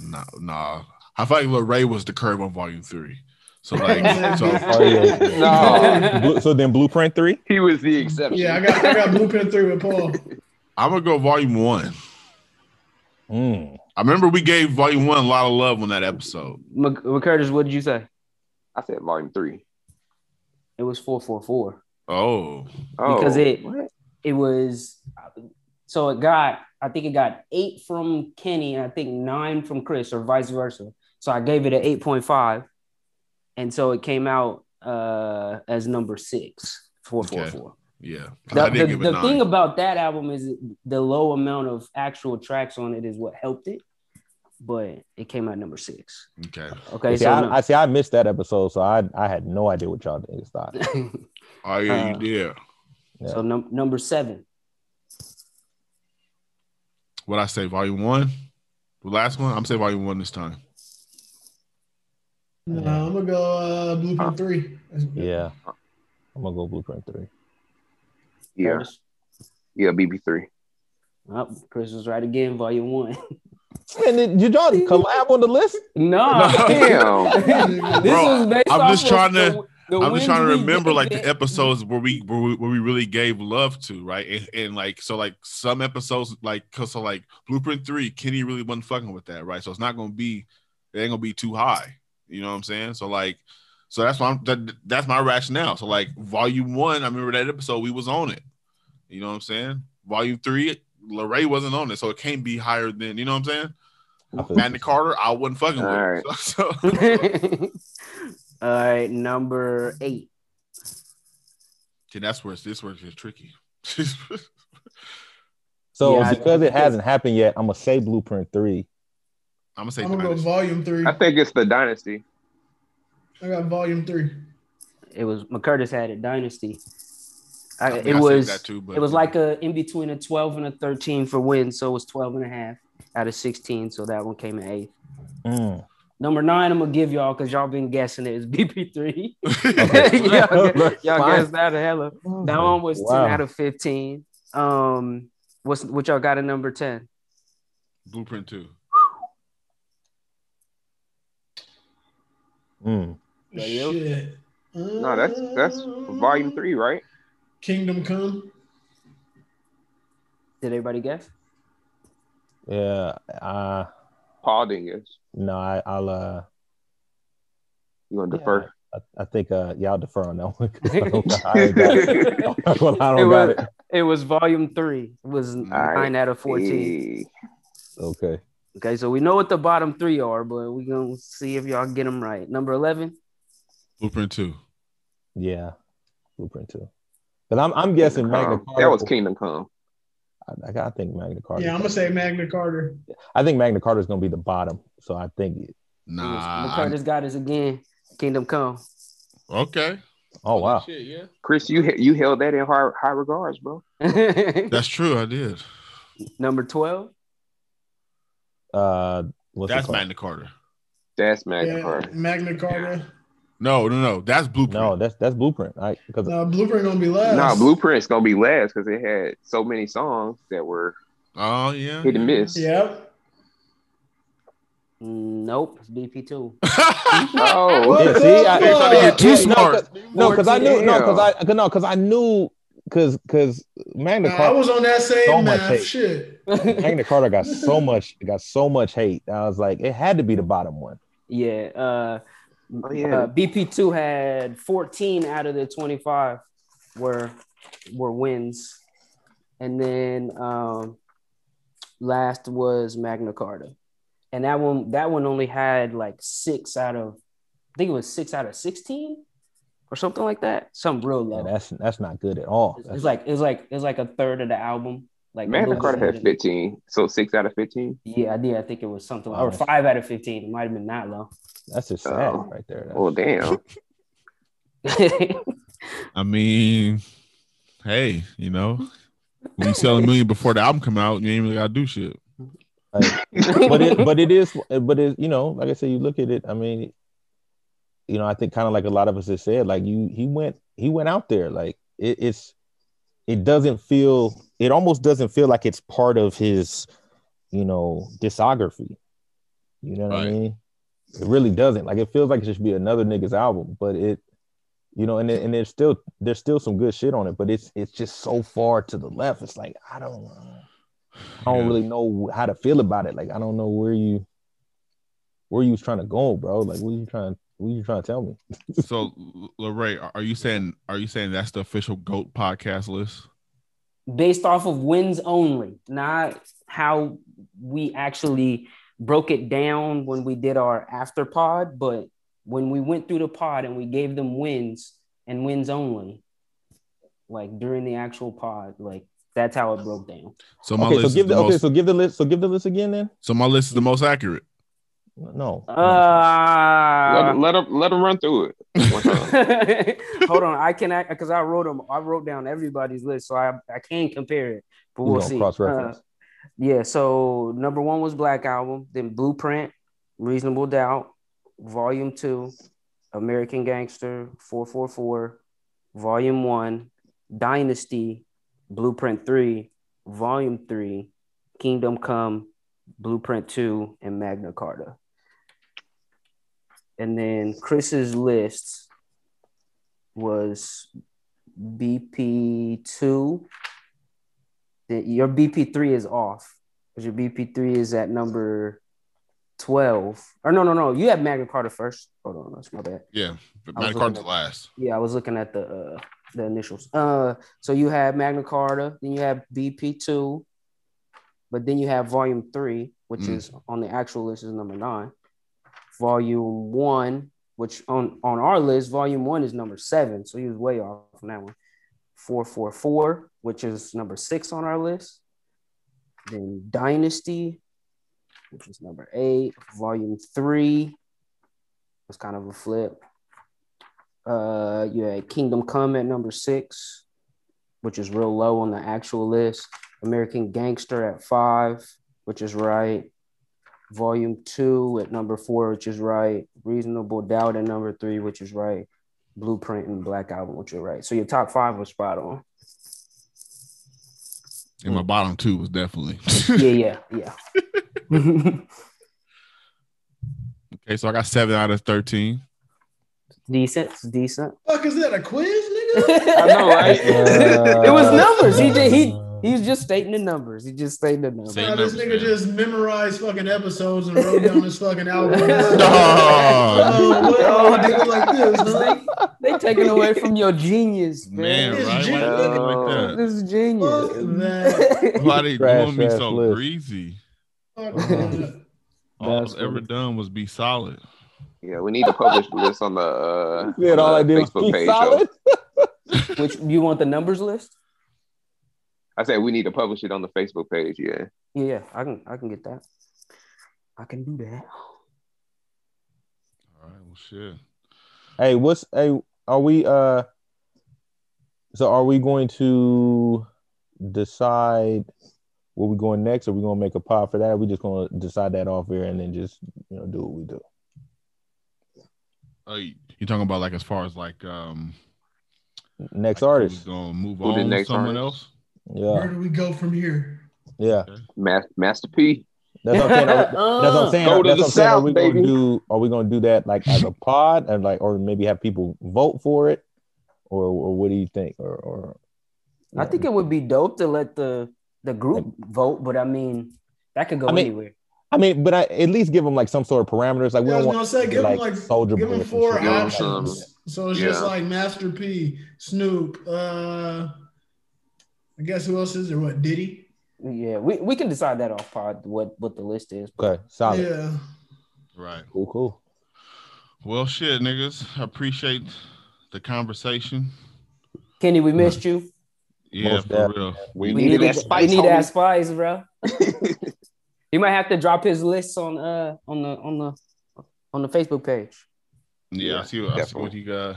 no, no. I feel like Lil Ray was the curve on volume three. So like, so Oh, yeah. No, so then Blueprint three. he was the exception. Yeah, I got I got Blueprint three with Paul. I'm gonna go volume one. Mm. I remember we gave volume one a lot of love on that episode. Mc- McCurtis, what did you say? I said volume three. It was 444. Oh, Oh, Because it- what? It was, so it got, I think it got eight from Kenny and I think nine from Chris or vice versa. So I gave it an 8.5. And so it came out uh, as number six, 444. yeah. 'Cause The, the, the thing about that album is the low amount of actual tracks on it is what helped it, but it came out number six. okay. Okay, see, so I, no- I see. I missed that episode, so I I had no idea what y'all niggas thought. Oh yeah, Uh, you did. Yeah. so num- number seven. What I say, volume one, the last one. I'm saying volume one this time. No, I'm gonna go uh, Blueprint three. Yeah, I'm gonna go Blueprint three. Yeah, Curtis? yeah, BP three. Oh, Chris was right again, volume one. Man, did, did y'all collab on the list? no, Damn. this Bro, was based I'm just trying to- The I'm just trying to remember like the episodes where we where we, where we really gave love to, right? And, and like so, like some episodes, like cause so like Blueprint Three, Kenny really wasn't fucking with that, right? So it's not gonna be, it ain't gonna be too high. You know what I'm saying? So like, so that's why I'm, that, that's my rationale. So like Volume One, I remember that episode we was on it. You know what I'm saying? Volume Three, Lorray wasn't on it, so it can't be higher than you know what I'm saying. I feel Magna Carta, I wasn't fucking with. All it. right. So, so All right, number eight. and that's where it's, this where it's tricky. So Yeah, I- because it hasn't happened yet, I'm gonna say Blueprint Three. I'm gonna say I'm gonna go volume three. I think it's the dynasty. I got volume three. It was McCurtis had it. Dynasty. I, I mean, it I was that too, but it was like a in between a 12 and a 13 for wins, so it was 12 and a half out of 16. So that one came in eighth. Mm. Number nine, I'm gonna give y'all because y'all been guessing it is BP3. Y'all That's y'all guessed that a hella. That one was Wow. 10 out of 15. Um, what's what y'all got at number 10? Blueprint Two. Mm. Yep. Shit. No, that's that's volume three, right? Kingdom Come. Did everybody guess? Yeah. Uh, Paul didn't guess. no, I, I'll. Uh, You gonna Yeah. defer? I, I think uh, yeah, I'll defer on that one. I don't, I ain't got it. well, I don't got was, it. it was volume three. It was right. nine out of 14. Hey, Okay. Okay, so we know what the bottom three are, but we're gonna see if y'all get them right. Number 11. Blueprint Two. Yeah. Blueprint Two. But I'm I'm guessing Magna Come. Carta. That was Kingdom Come. I, I think Magna Carta. Yeah, I'm gonna say Magna Carta. I think Magna Carta is gonna be the bottom. So I think. Nah. McCarthy's got us again. Kingdom Come. Okay. Oh wow. Shit, yeah. Chris, you you held that in high, high regards, bro. That's true. I did. Number 12. Uh, what's That's called? Magna Carta. That's Magna Yeah, Carta. Magna Carta. No, no, no. That's Blueprint. No, that's that's Blueprint. I because No, Blueprint gonna be last. No, Blueprint's gonna be last because it had so many songs that were Oh yeah. hit and miss. Yep. Mm, Nope, it's BP2. Oh, Yeah, What see, the I- They trying to get too Yeah, smart. no, because I knew no, because I no, because I knew because because Magna Nah, I was on that same So much math. hate. Shit. Magna Carta got so much got so much hate. I was like, it had to be the bottom one. yeah. Uh, Oh, yeah. uh, BP2 had 14 out of the 25 were were wins. And then um, last was Magna Carta. And that one that one only had like six out of I think it was six out of 16 or something like that. Something real low. Yeah, that's that's not good at all. it's, it's like it's like it's like a third of the album. Like a Magna Carta had 15, so six out of 15. Yeah, I did. I think it was something Wow. or five out of 15. It might have been that low. that's just oh. sad Oh. right there. Oh, damn. I mean, hey, you know, when you sell a million before the album come out, you ain't really gotta do shit. Like, but it but it is but it you know like I said you look at it I mean you know I think kind of like a lot of us have said like you he went he went out there like it, it's it doesn't feel it almost doesn't feel like it's part of his you know discography you know what I mean it really doesn't like it feels like it should be another nigga's album but it you know and and there's still there's still some good shit on it but it's it's just so far to the left it's like I don't know I don't Yeah. really know how to feel about it. Like I don't know where you where you was trying to go, bro. Like what are you trying what are you trying to tell me? So, Lorray, are you saying are you saying that's the official Goat podcast list? based off of wins only, not how we actually broke it down when we did our after pod, but when we went through the pod and we gave them wins and wins only, like during the actual pod, like that's how it broke down. So my okay, list so give is the, the okay, most. so give the list. So give the list again then. so my list is the most accurate. No. let, Uh, let, him, let him run through it. Hold on, I can because I wrote them. I wrote down everybody's list, so I I can compare it, but We we'll gonna see. cross-reference. Uh, yeah, so number one was Black Album, then Blueprint, Reasonable Doubt, Volume Two, American Gangster, 444, Volume One, Dynasty, Blueprint Three, Volume Three, Kingdom Come, Blueprint Two, and Magna Carta. And then Chris's list was BP two. Your BP three is off because your BP three is at number twelve. Or no, no, no. You have Magna Carta first. Hold on, that's my bad. Yeah, but I was Magna Carta's looking last. Yeah, I was looking at the uh, the initials. Uh, so you have Magna Carta, then you have BP two, but then you have Volume three, which Mm. is on the actual list is number nine. Volume one, which on on our list, Volume one is number seven, so he was way off on that one. Four four four, which is number six on our list. Then Dynasty, which is number eight. Volume three was kind of a flip. Uh, you had Kingdom Come at number six, which is real low on the actual list. American Gangster at five, which is right. Volume two at number four, which is right. Reasonable Doubt at number three, which is right. Blueprint and Black Album, which are right. So your top five was spot on. And my bottom two was definitely. Yeah, yeah, yeah. okay, so I got seven out of thirteen. decent, it's decent. Fuck, is that a quiz, nigga? I know, right? Uh, it was numbers. He just, he he was just stating the numbers. He just stating the numbers. Say this numbers, nigga man. just memorized fucking episodes and wrote down his fucking album. Oh, what? Oh, nigga like this, huh? They taking away from your genius, Man, man. Right? Genius. they do it like that? This is genius. Fuck that. Why they Trash doing me so list. greasy? Fuck that. All I've ever done was be solid. Yeah, we need to publish this on the uh, Yeah, on all the I did Facebook page. solid. Which you want the numbers list? I said we need to publish it on the Facebook page. Yeah, Yeah, yeah, I can I can get that. I can do that. All right, well, shit. Hey, what's hey? Are we uh? So are we going to decide where we going next? Are we gonna make a pod for that? Or are we just gonna decide that off here and then just you know do what we do? Oh, you you talking about like as far as like um Next like, artist. who's gonna move Who on to next someone artist? else? Where do we go from here? yeah. Ma- Master P. That's what I'm saying. Are we- That's what I'm saying. Go to That's the what I'm saying. Are South, we baby. gonna do? Are we gonna do that like as a pod and like, or maybe have people vote for it, or or what do you think? Or or I think it would be dope to let the the group vote, but I mean that could go I mean, anywhere. I mean, but I at least give them like some sort of parameters. Like we Yeah, I don't was want gonna say, to give be, them like soldier give them four shit. Yeah, options. So it's just like Master P, Snoop. Uh, I guess who else is there? What Diddy? Yeah, we, we can decide that off pod what what the list is. Okay, solid. Yeah. Right. Cool, cool. Well, shit, niggas. I appreciate the conversation. Kenny, we missed you. Yeah, Most for definitely. real. We, We need that to- spice. We need that spice, bro. he might have to drop his list on uh on the on the on the Facebook page. Yeah, Yeah, I see what I see what you got.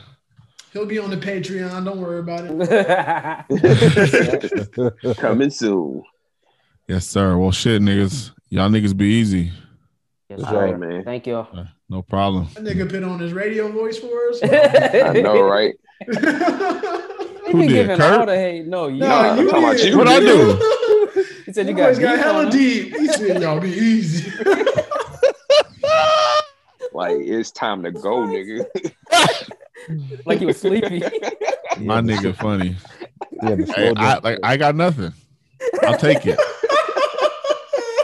He'll be on the Patreon. Don't worry about it. Coming soon. Yes, sir. Well, shit, niggas. Y'all niggas be easy. Yes, All sir. right, man. Thank you. Uh, no problem. That nigga put on his radio voice for us. I know, right? He Who been did, giving Kurt? all the hate. No, you. No, Nah, you I'm talking about did. you, What I do? He said you That got, boy's got hella deep. He said, "Y'all be easy." Like it's time to go, nigga. like he was sleepy. My nigga funny. Yeah, the Hey, slow I like I got nothing. I'll take it.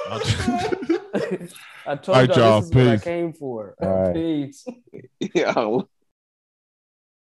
I'll t- I told All right, y'all y'all. this is what I came for. All right. Peace. yeah.